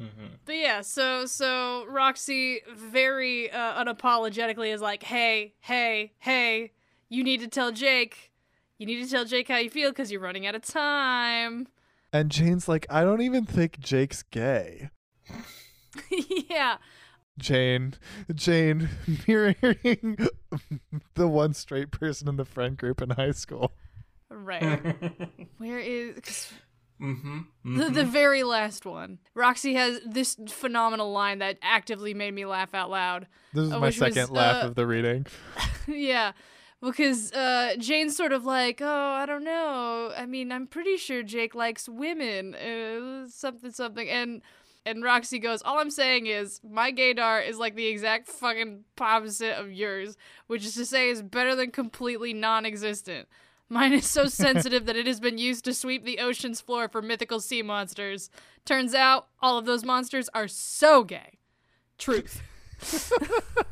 Mhm. But yeah, so so Roxy very uh, unapologetically is like, "Hey, hey, hey, you need to tell Jake. You need to tell Jake how you feel because you're running out of time." And Jane's like, I don't even think Jake's gay. [laughs] yeah. Jane, Jane, [laughs] mirroring [laughs] the one straight person in the friend group in high school. Right. Where is 'cause mm-hmm. the, the very last one? Roxy has this phenomenal line that actively made me laugh out loud. This is Uh, my which was, second laugh uh, of the reading. yeah. Because uh, Jane's sort of like, oh, I don't know. I mean, I'm pretty sure Jake likes women, uh, something, something. And and Roxy goes, all I'm saying is my gaydar is like the exact fucking opposite of yours, which is to say is better than completely non-existent. Mine is so [laughs] sensitive that it has been used to sweep the ocean's floor for mythical sea monsters. Turns out all of those monsters are so gay. Truth. [laughs]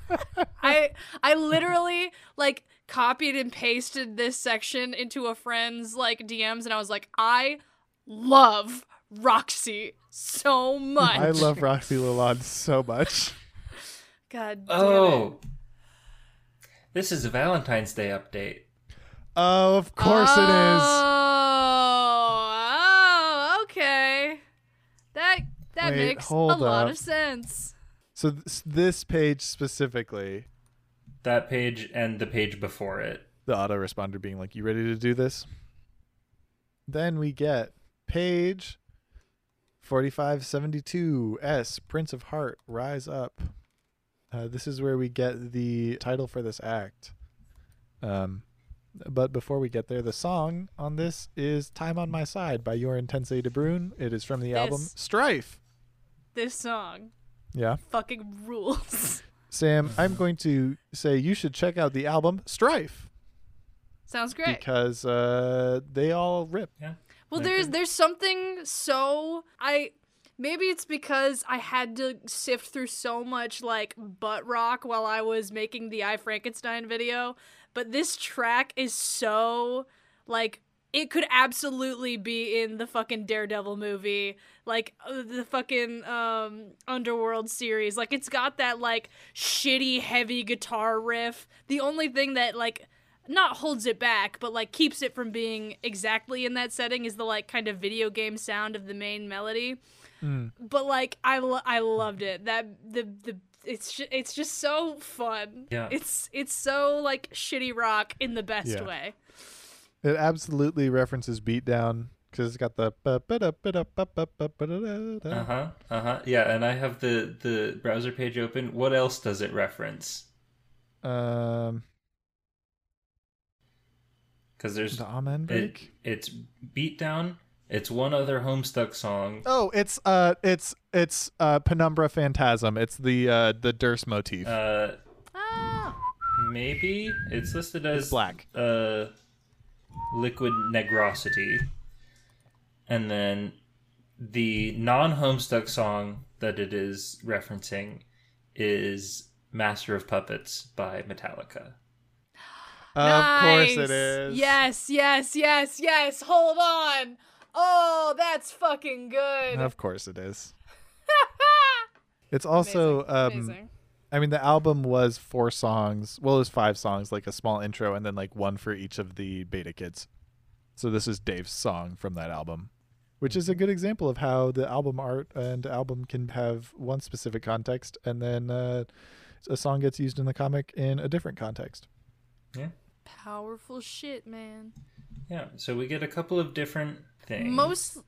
[laughs] I I literally like copied and pasted this section into a friend's like DMs and I was like, I love Roxy so much. I love Roxy Lalonde so much. [laughs] God damn Oh. This is a Valentine's Day update. Oh, of it. course it is. Oh, oh, okay. That that Wait, makes a hold lot of sense. So this, this page specifically, That page and the page before it. the autoresponder being like, "You ready to do this?" Then we get page 4572 S Prince of Heart Rise Up. Uh, this is where we get the title for this act. Um, but before we get there, the song on this is "Time on My Side" by Your Intensity de Bruyne. It is from the album Strife. This song Yeah, fucking rules. [laughs] Sam, I'm going to say you should check out the album Strife Sounds great. because uh, they all rip. Yeah. Well, there's there's something so I maybe it's because I had to sift through so much like butt rock while I was making the I Frankenstein video, but this track is so like it could absolutely be in the fucking Daredevil movie, like uh, the fucking um Underworld series. Like it's got that like shitty heavy guitar riff. The only thing that like not holds it back, but like keeps it from being exactly in that setting is the like kind of video game sound of the main melody. Mm. But like I lo- I loved it. That the the it's ju- it's just so fun. Yeah. It's it's so like shitty rock in the best Yeah. way. It absolutely references Beatdown because it's got the. Uh huh. Uh huh. Yeah, and I have the the browser page open. What else does it reference? Um, Because there's the Amen it, break. it's beatdown. It's one other Homestuck song. Oh, it's uh, it's it's uh, Penumbra Phantasm. It's the uh, the Derse motif. Uh, Ah. maybe it's listed as it's black. uh, liquid negrosity, and then the non-Homestuck song that it is referencing is "Master of Puppets" by Metallica. Of course it is. Yes, yes, yes, yes. Hold on. Oh, that's fucking good. Of course it is. [laughs] It's also Amazing, um amazing. I mean the album was four songs. Well, it was five songs, like a small intro and then like one for each of the Beta Kids. So this is Dave's song from that album, which is a good example of how the album art and album can have one specific context and then uh, a song gets used in the comic in a different context. Yeah. Powerful shit, man. Yeah, so we get a couple of different things. Most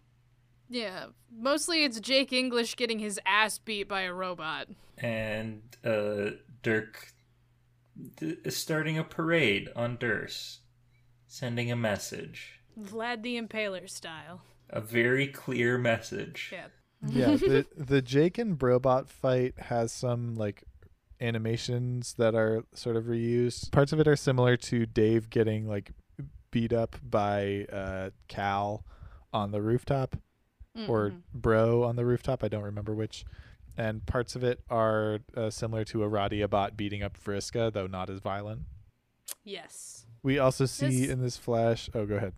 Yeah, mostly it's Jake English getting his ass beat by a robot. And uh, Dirk d- is starting a parade on Derse, sending a message. Vlad the Impaler style. A very clear message. Yeah. yeah, [laughs] the the Jake and Brobot fight has some like animations that are sort of reused. Parts of it are similar to Dave getting like beat up by uh, Cal on the rooftop or Mhm. Bro on the rooftop. I don't remember which. And parts of it are uh, similar to Aradia bot beating up Vriska, though not as violent. yes. We also see This- in this flash. Oh, go ahead.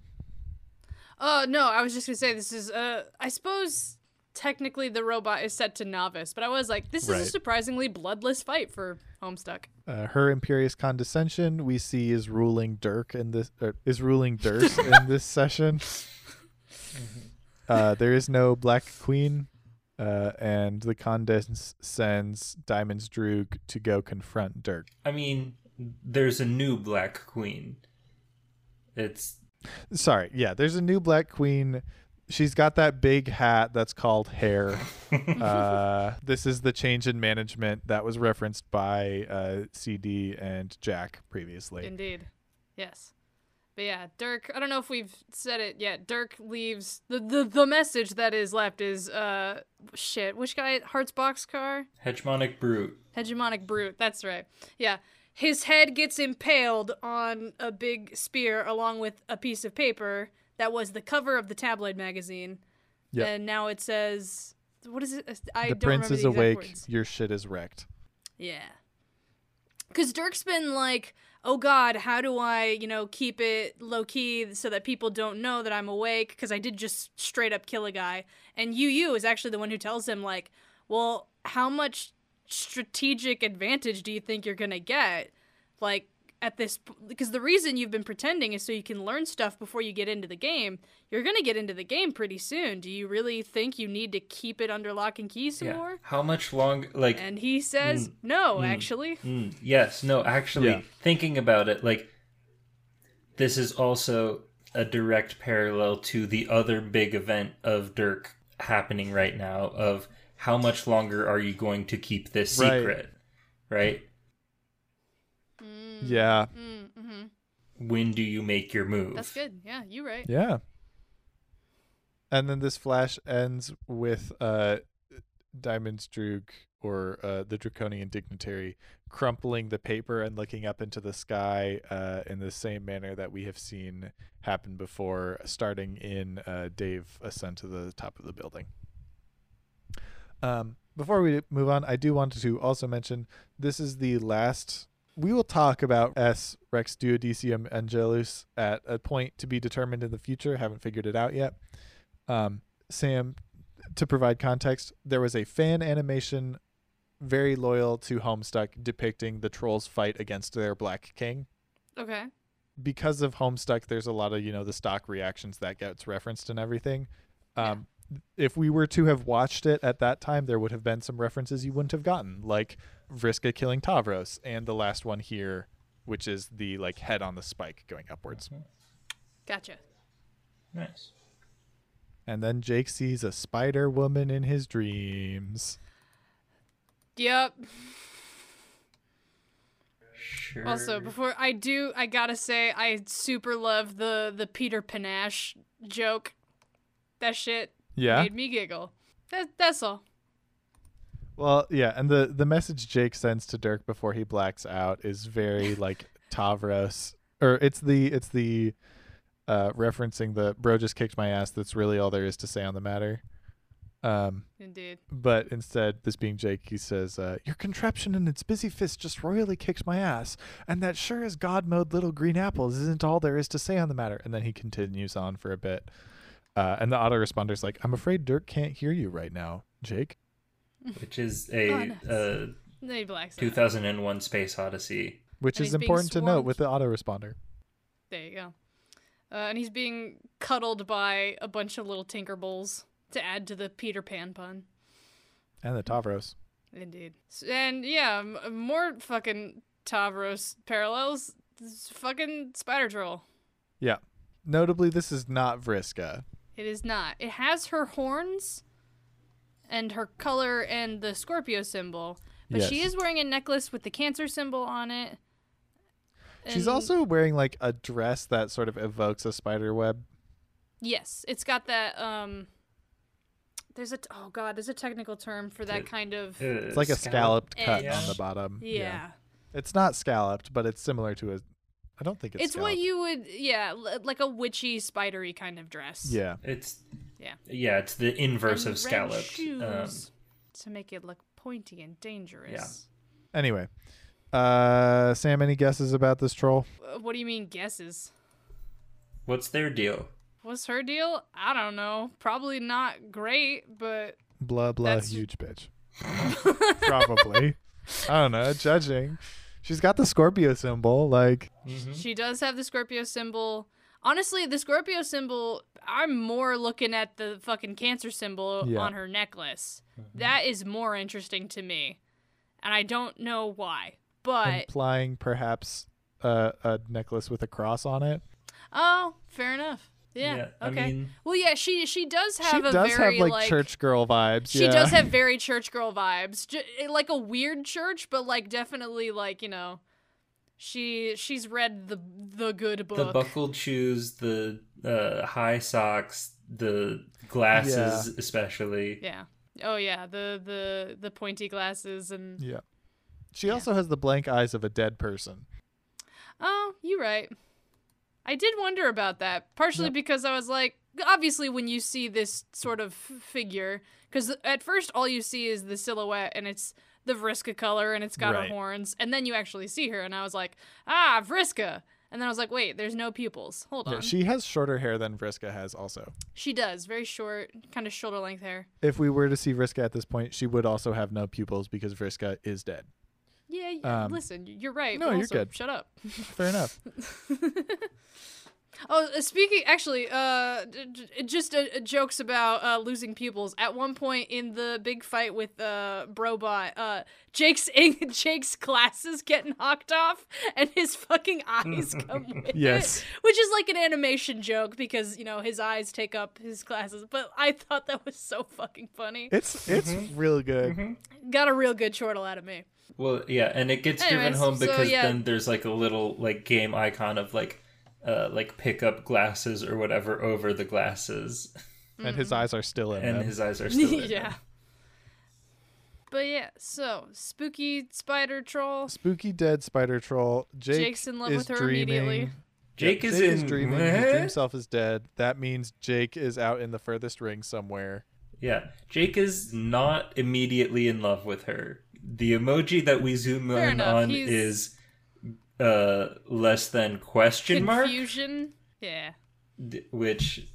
Oh no, I was just gonna say this is uh I suppose technically the robot is set to novice, but I was like, this is Right. a surprisingly bloodless fight for Homestuck. Uh, her imperious condescension we see is ruling Dirk in this er, is ruling Derse in this [laughs] session. Uh, there is no Black Queen, uh, and the Condesce sends Diamond's Droog to go confront Dirk. I mean, there's a new Black Queen. It's Sorry, yeah, there's a new Black Queen. She's got that big hat that's called hair. [laughs] uh, this is the change in management that was referenced by uh, CD and Jack previously. Indeed. Yes. But yeah, Dirk, I don't know if we've said it yet. Dirk leaves the the, the message that is left is uh shit, which guy Hearts Boxcar? hegemonic brute. Hegemonic brute, that's right. Yeah. His head gets impaled on a big spear along with a piece of paper that was the cover of the tabloid magazine. Yep. And now it says what is it? I the don't prince remember is the exact awake. words. Your shit is wrecked. Yeah. Because Dirk's been like, oh God, how do I, you know, keep it low key so that people don't know that I'm awake? Because I did just straight up kill a guy. And Yu Yu is actually the one who tells him, like, well, how much strategic advantage do you think you're to get? Like, at this, because the reason you've been pretending is so you can learn stuff before you get into the game. You're going to get into the game pretty soon. Do you really think you need to keep it under lock and key some Yeah. more? How much longer? Like, And he says, no, actually. Mm, yes, no, actually, Yeah. thinking about it, like, this is also a direct parallel to the other big event of Dirk happening right now of how much longer are you going to keep this secret? Right. secret, right? Yeah. Mm, hmm When do you make your move? That's good. Yeah, you right. Yeah. And then this flash ends with uh Diamond's Droog or uh, the draconian dignitary crumpling the paper and looking up into the sky uh, in the same manner that we have seen happen before starting in uh, Dave ascend to the top of the building. Um, before we move on, I do want to also mention this is the last. We will talk about S Rex Duodecim Angelus at a point to be determined in the future. Haven't figured it out yet. Um, Sam, to provide context, there was a fan animation very loyal to Homestuck depicting the trolls fight against their Black King. Okay. Because of Homestuck, there's a lot of, you know, the stock reactions that gets referenced and everything. Um, If we were to have watched it at that time, there would have been some references you wouldn't have gotten, like Vriska killing Tavros, and the last one here, which is the like head on the spike going upwards. Gotcha. Nice. And then Jake sees a spider woman in his dreams. Yep. Sure. Also, before I do, I gotta say I super love the the Peter Panache joke. That shit Yeah. made me giggle. That, that's all. Well, yeah, and the the message Jake sends to Dirk before he blacks out is very [laughs] like Tavros, or it's the it's the uh referencing the bro just kicked my ass. That's really all there is to say on the matter. Um, Indeed. but instead, this being Jake, he says, uh, "Your contraption and its busy fist just royally kicked my ass, and that sure as God mode little green apples isn't all there is to say on the matter." And then he continues on for a bit, uh, and the autoresponder's like, "I'm afraid Dirk can't hear you right now, Jake." Which is a Oh, nice. uh, Then he blacks out. 2001 Space Odyssey. Which And is important to note with the autoresponder. There you go. Uh, and he's being cuddled by a bunch of little Tinkerbulls to add to the Peter Pan pun. And the Tavros. Indeed. And yeah, m- more fucking Tavros parallels. This fucking Spider Troll. Yeah. Notably, this is not Vriska. It is not. It has her horns and her color and the Scorpio symbol, but she is wearing a necklace with the Cancer symbol on it. She's also wearing like a dress that sort of evokes a spider web. yes, it's got that um. There's a t- oh god, there's a technical term for that It- kind of It's like a scalloped cut on the bottom. yeah. It's not scalloped, but it's similar to a. I don't think it's. It's what you would yeah, like a witchy, spidery kind of dress. Yeah. It's Yeah. yeah, it's the inverse And of red scalloped. shoes Um, to make it look pointy and dangerous. Yeah. Anyway, uh, Sam, any guesses about this troll? Uh, What do you mean guesses? what's their deal? What's her deal? I don't know. Probably not great, but Blah blah, That's- huge bitch. [laughs] Probably. I don't know. Judging, she's got the Scorpio symbol. Like, she does have the Scorpio symbol. Honestly, the Scorpio symbol, I'm more looking at the fucking cancer symbol Yeah. on her necklace. That is more interesting to me. And I don't know why. But implying perhaps uh, a necklace with a cross on it. oh, fair enough. Yeah. I okay. mean, well, yeah, she she does have she a does very have like, church girl vibes. She yeah. does have very church girl vibes, J- like a weird church, but like definitely like you know, she she's read the the good book. the buckled shoes, the uh, high socks, the glasses, especially. yeah. Oh yeah, the the the pointy glasses and Yeah. She also has the blank eyes of a dead person. oh, you're right. I did wonder about that, partially Yep. because I was like, obviously when you see this sort of f- figure, because at first all you see is the silhouette and it's the Vriska color and it's got Right. her horns, and then you actually see her, and I was like, ah, Vriska. And then I was like, wait, there's no pupils. Hold Yeah, on. she has shorter hair than Vriska has also. She does. Very short, kind of shoulder length hair. If we were to see Vriska at this point, she would also have no pupils because Vriska is dead. Yeah, yeah Um, listen, you're right. no, you're good. Shut up. Fair enough. [laughs] Oh, uh, speaking actually, uh, d- d- just uh, jokes about uh, losing pupils. At one point in the big fight with uh, Brobot, uh, Jake's [laughs] Jake's glasses get knocked off, and his fucking eyes [laughs] come with Yes. it, which is like an animation joke because you know his eyes take up his glasses. But I thought that was so fucking funny. It's it's Mm-hmm. real good. Got a real good chortle out of me. Well, yeah, and it gets driven Anyways, home so, because yeah. then there's like a little like game icon of like uh like pick up glasses or whatever over the glasses, And his eyes are still in and them. his eyes are still in [laughs] yeah. them. But yeah, so spooky spider troll. Spooky dead spider troll. Jake Jake's in love is with her dreaming. immediately. Jake Yeah, is Jake in dreaming. His What? dream self is dead. That means Jake is out in the furthest ring somewhere. Yeah, Jake is not immediately in love with her. The emoji that we zoom Fair in enough, on he's- is uh less than question mark, Confusion. Yeah. d- which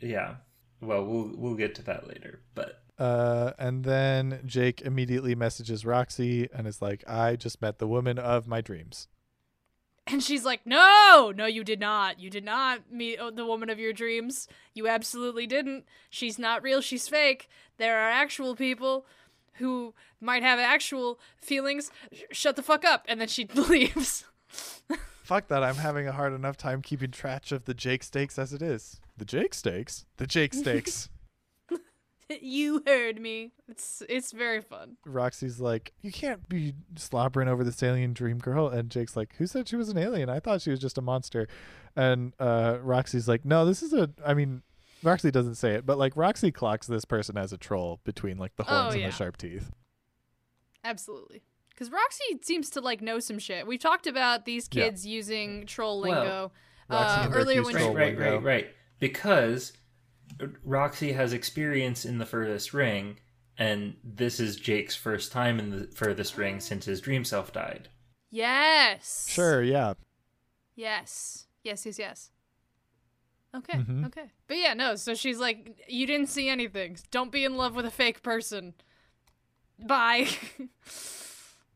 yeah. Well, we'll we'll get to that later, but Uh, and then Jake immediately messages Roxy and is like, "I just met the woman of my dreams." And she's like, "No, no, you did not. You did not meet uh, the woman of your dreams. You absolutely didn't. She's not real. She's fake. There are actual people who might have actual feelings. Sh- shut the fuck up." And then she [laughs] leaves. Fuck that! I'm having a hard enough time keeping track of the Jake stakes as it is. The Jake stakes. The Jake stakes. [laughs] you heard me. It's it's very fun. Roxy's like, "You can't be slobbering over this alien dream girl," and Jake's like, "Who said she was an alien? I thought she was just a monster." And uh, Roxy's like, "No, this is a. I mean." Roxy doesn't say it, but like Roxy clocks this person as a troll between like the Oh, horns and the sharp teeth. Absolutely. Because Roxy seems to like know some shit. We've talked about these Yeah. kids using troll lingo Roxy uh, and her earlier accused when troll right, right, right, right. Because Roxy has experience in the furthest ring, and this is Jake's first time in the furthest ring since his dream self died. Yes. Sure, yeah. Yes. Yes, yes, yes. Okay, Mhm. okay. But yeah, no, so she's like, you didn't see anything. Don't be in love with a fake person. Bye. [laughs]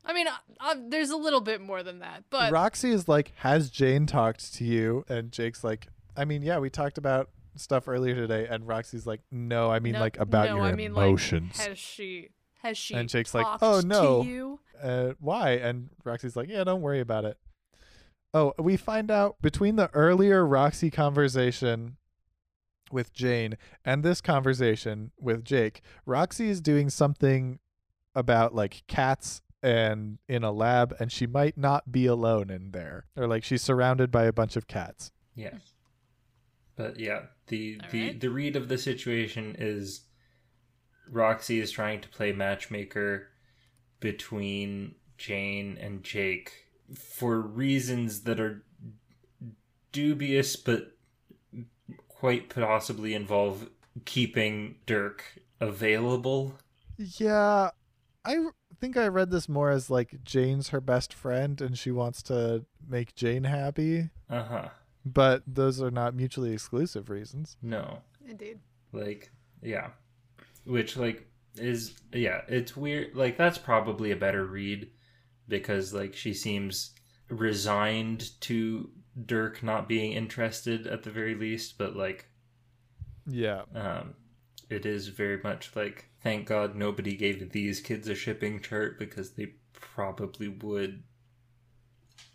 I mean, uh, uh, there's a little bit more than that, but Roxy is like, "Has Jane talked to you?" And Jake's like, "I mean, yeah, we talked about stuff earlier today." And Roxy's like, "No, I mean no- like about no, your I mean, emotions." Like, has she? Has she? And Jake's like, "Oh, no." To you? uh, why? And Roxy's like, yeah, don't worry about it. Oh, we find out between the earlier Roxy conversation with Jane and this conversation with Jake, Roxy is doing something about like cats and in a lab and she might not be alone in there or like she's surrounded by a bunch of cats. Yeah. But yeah, the All the right. the read of the situation is Roxy is trying to play matchmaker between Jane and Jake for reasons that are dubious but quite possibly involve keeping Dirk available. Yeah, I r- think I read this more as like Jane's her best friend and she wants to make Jane happy, Uh-huh. but those are not mutually exclusive reasons. No. Indeed. like yeah which like is yeah it's weird like that's probably a better read because like she seems resigned to dirk not being interested at the very least but like Yeah. um it is very much like thank god nobody gave these kids a shipping chart because they probably would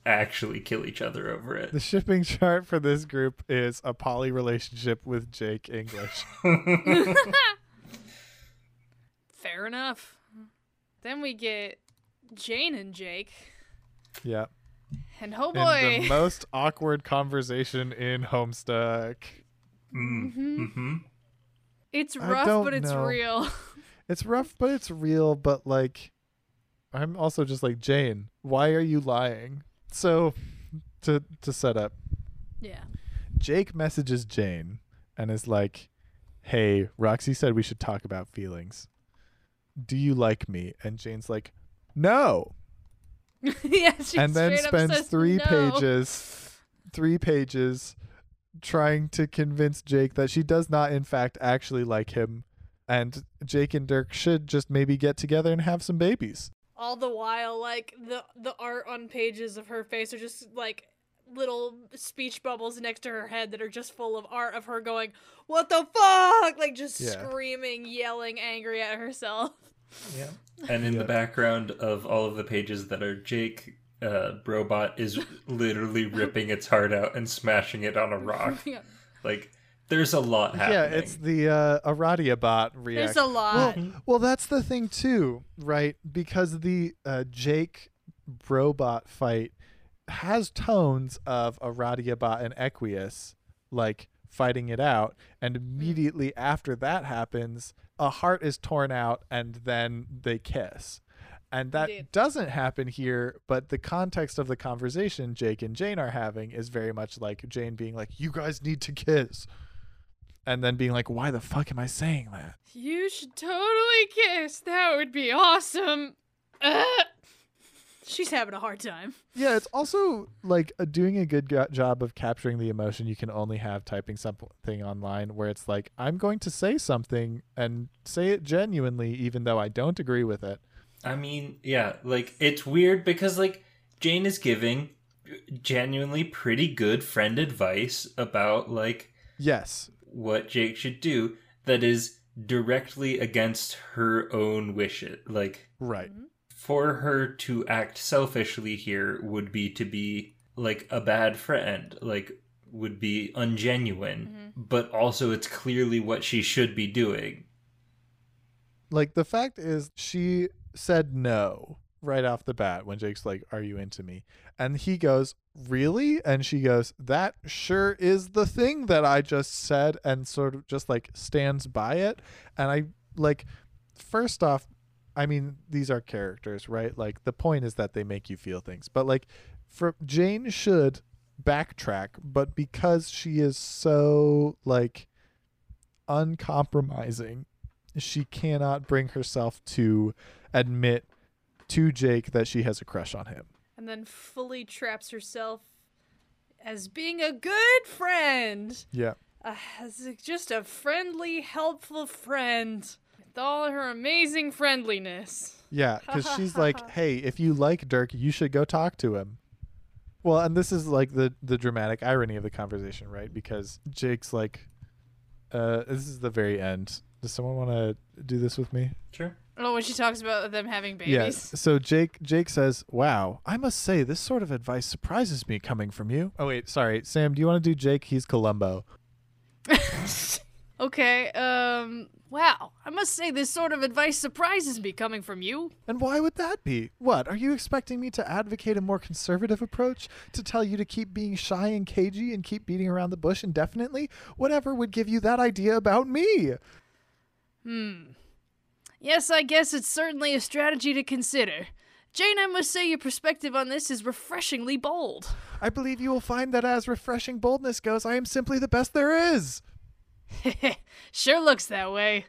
actually kill each other over it The shipping chart for this group is a poly relationship with Jake English. [laughs] [laughs] Fair enough. Then we get Jane and Jake. yeah. And oh In boy. the [laughs] most awkward conversation in Homestuck. mm-hmm. it's rough, but it's know. real. It's rough, but it's real, but like I'm also just like, Jane, why are you lying? So to to set up, yeah. Jake messages Jane and is like, Hey, Roxy said we should talk about feelings. Do you like me? And Jane's like, No. [laughs] yeah, she and then spends says three no. pages three pages trying to convince Jake that she does not in fact actually like him and Jake and Dirk should just maybe get together and have some babies. All the while, like the the art on pages of her face are just like little speech bubbles next to her head that are just full of art of her going, "What the fuck!" Like just Yeah. screaming, yelling, angry at herself. Yeah. [laughs] And in Yeah. the background of all of the pages that are Jake, uh, Robot is literally [laughs] ripping its heart out and smashing it on a rock. [laughs] Yeah. Like, there's a lot happening. Yeah, it's the uh, Aradia bot reaction. There's a lot. Well, well, that's the thing too, right? Because the uh, Jake Brobot fight has tones of Aradiabot and Equius, like fighting it out, and immediately after that happens, a heart is torn out, and then they kiss. And that Indeed. doesn't happen here, but the context of the conversation Jake and Jane are having is very much like Jane being like, "You guys need to kiss," and then being like, "Why the fuck am I saying that?" You should totally kiss. That would be awesome. Uh, [laughs] she's having a hard time. Yeah, it's also like uh, doing a good go- job of capturing the emotion you can only have typing something online where it's like, I'm going to say something and say it genuinely, even though I don't agree with it. I mean, yeah, like, it's weird because, like, Jane is giving genuinely pretty good friend advice about, like, Yes. What Jake should do that is directly against her own wishes. Like, Right. Mm-hmm. for her to act selfishly here would be to be like a bad friend, like would be ungenuine, mm-hmm. but also it's clearly what she should be doing. Like the fact is, she said no right off the bat when Jake's like, Are you into me? And he goes, Really? And she goes, That sure is the thing that I just said, and sort of just like stands by it. And I like, first off, I mean, these are characters, right? Like the point is that they make you feel things. But like for Jane should backtrack, but because she is so like uncompromising, she cannot bring herself to admit to Jake that she has a crush on him. And then fully traps herself as being a good friend. Yeah. Uh, as a- just a friendly, helpful friend. With all her amazing friendliness. Yeah, [laughs] because she's like, "Hey, if you like Dirk, you should go talk to him." Well, and this is like the the dramatic irony of the conversation, right? Because Jake's like, uh, "This is the very end." Does someone want to do this with me? Sure. Oh, when she talks about them having babies. Yes. So Jake Jake says, "Wow, I must say this sort of advice surprises me coming from you." Oh wait, sorry, Sam. Do you want to do Jake? He's Columbo. [laughs] Okay, um, wow. I must say this sort of advice surprises me coming from you. And why would that be? What, are you expecting me to advocate a more conservative approach? To tell you to keep being shy and cagey and keep beating around the bush indefinitely? Whatever would give you that idea about me? Hmm. Yes, I guess it's certainly a strategy to consider. Jane, I must say your perspective on this is refreshingly bold. I believe you will find that as refreshing boldness goes, I am simply the best there is. [laughs] sure looks that way.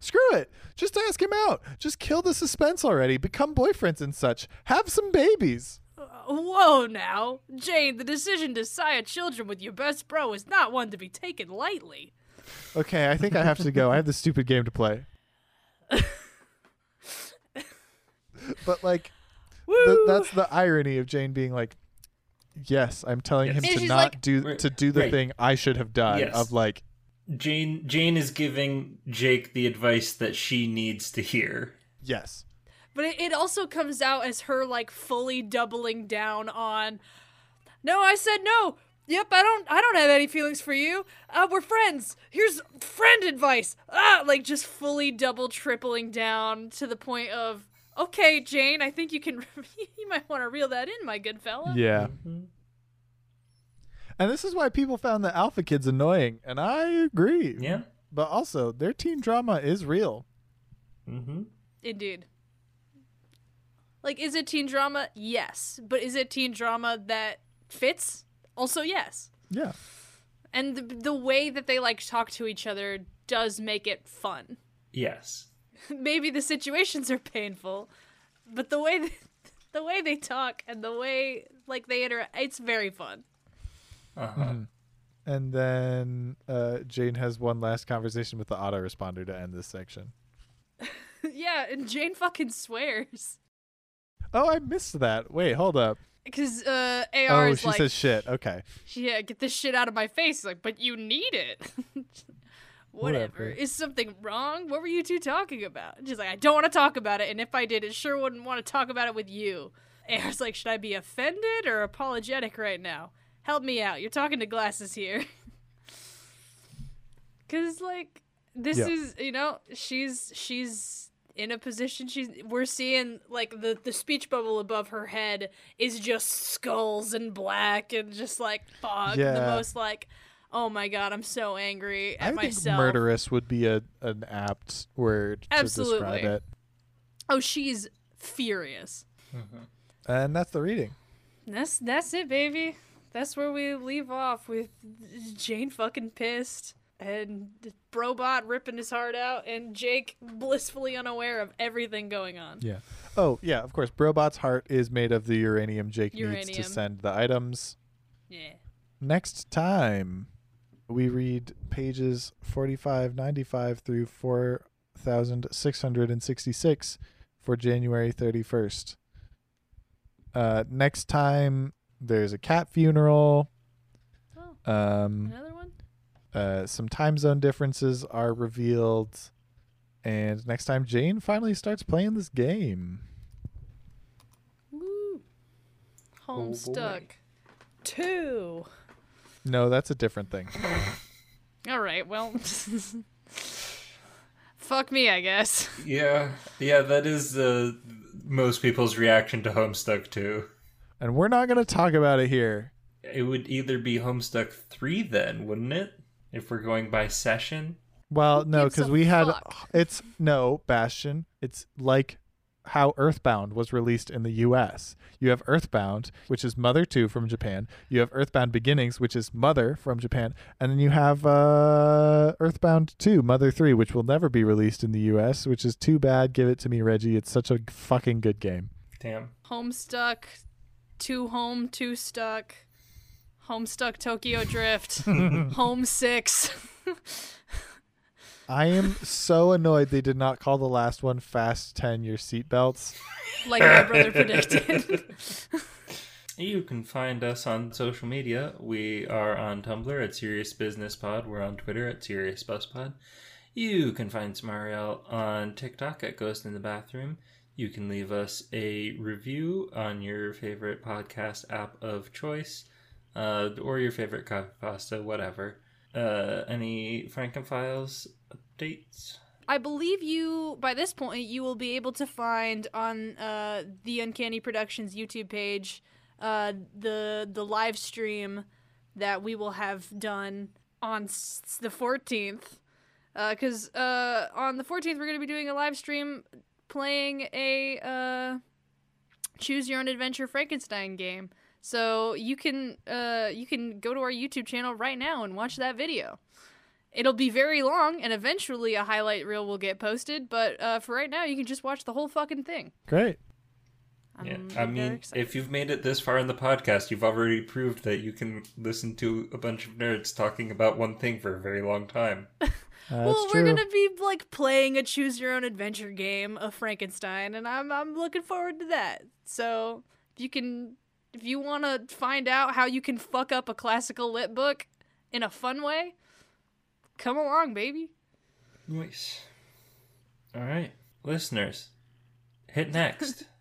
Screw it. Just ask him out. Just kill the suspense already. Become boyfriends and such. Have some babies. Uh, whoa now. Jane, the decision to sire children with your best bro is not one to be taken lightly. Okay, I think I have to go. I have this stupid game to play. But like [laughs] th- that's the irony of Jane being like yes, I'm telling Yes. him And to she's not like- do Right, to do the right. thing I should have done Yes. of like Jane Jane is giving Jake the advice that she needs to hear. yes. But it, it also comes out as her like fully doubling down on No, I said no. Yep, I don't I don't have any feelings for you. Uh we're friends. Here's friend advice. Ah, like just fully double tripling down to the point of Okay, Jane, I think you can [laughs] you might want to reel that in, my good fella. Yeah. Mhm. And this is why people found the Alpha Kids annoying, and I agree. Yeah. But also, their teen drama is real. Mm-hmm. Indeed. Like, is it teen drama? Yes. But is it teen drama that fits? Also, yes. Yeah. And the, the way that they like talk to each other does make it fun. Yes. [laughs] Maybe the situations are painful, but the way [laughs] the way they talk and the way like they interact, it's very fun. Uh-huh. Mhm. And then uh, Jane has one last conversation with the autoresponder to end this section. [laughs] yeah, and Jane fucking swears Oh, I missed that. Wait, hold up. Because uh, AR Oh, is she like, says shit. Okay. yeah, get this shit out of my face. Like, but you need it. [laughs] Whatever. Whatever. Is something wrong? What were you two talking about? She's like, I don't want to talk about it, and if I did, it sure wouldn't want to talk about it with you. AR's like, should I be offended or apologetic right now? Help me out. You're talking to glasses here. [laughs] Cause like this Yeah. is you know she's she's in a position she's we're seeing like the the speech bubble above her head is just skulls and black and just like fog. The most like oh my god i'm so angry at I think murderous would be a an apt word to describe it. oh she's furious. Mm-hmm. And that's the reading. that's that's it baby. That's where we leave off with jane fucking pissed and Brobot ripping his heart out, and Jake blissfully unaware of everything going on. Yeah. Oh, yeah, of course. Brobot's heart is made of the uranium Jake needs to send the items. Yeah. Next time, we read pages 4595 through 4666 for January 31st. Uh, next time, there's a cat funeral. Oh, Um, another one? Uh, some time zone differences are revealed. And next time, Jane finally starts playing this game. Woo. Oh. Homestuck. Two. No, that's a different thing. [laughs] All right, well. [laughs] Fuck me, I guess. Yeah. Yeah, that is uh, most people's reaction to Homestuck 2. And we're not going to talk about it here. It would either be Homestuck 3 then, wouldn't it? If we're going by session. Well, no, because we had fuck? it's no Bastion. It's like how Earthbound was released in the U.S. You have Earthbound, which is Mother Two from Japan. You have Earthbound Beginnings, which is Mother from Japan, and then you have uh, Earthbound Two, Mother Three, which will never be released in the U.S. Which is too bad. Give it to me, Reggie. It's such a fucking good game. Damn. Homestuck. Two home, two stuck. Homestuck Tokyo Drift. [laughs] home six. I am so annoyed they did not call the last one Fast Ten Your Seatbelts. like my brother predicted. [laughs] You can find us on social media. We are on Tumblr at Serious Business Pod. We're on Twitter at Serious Bus Pod. You can find Smariel on TikTok at Ghost in the Bathroom. You can leave us a review on your favorite podcast app of choice, uh, or your favorite pasta, whatever. Uh, any Frankenfiles updates? I believe you by this point you will be able to find on uh, the Uncanny Productions YouTube page uh, the the live stream that we will have done on s- the 14th because uh, on the 14th we're going to be doing a live stream playing a uh, choose your own adventure Frankenstein game. So you can uh, you can go to our YouTube channel right now and watch that video. It'll be very long, and eventually a highlight reel will get posted. But uh, for right now, you can just watch the whole fucking thing. Great. I'm yeah, I mean, excited. if you've made it this far in the podcast, you've already proved that you can listen to a bunch of nerds talking about one thing for a very long time. [laughs] That's well, true. we're gonna be like playing a choose your own adventure game of Frankenstein, and I'm I'm looking forward to that. So if you can, if you want to find out how you can fuck up a classical lit book in a fun way, come along, baby. Nice. All right, listeners, hit next. [laughs]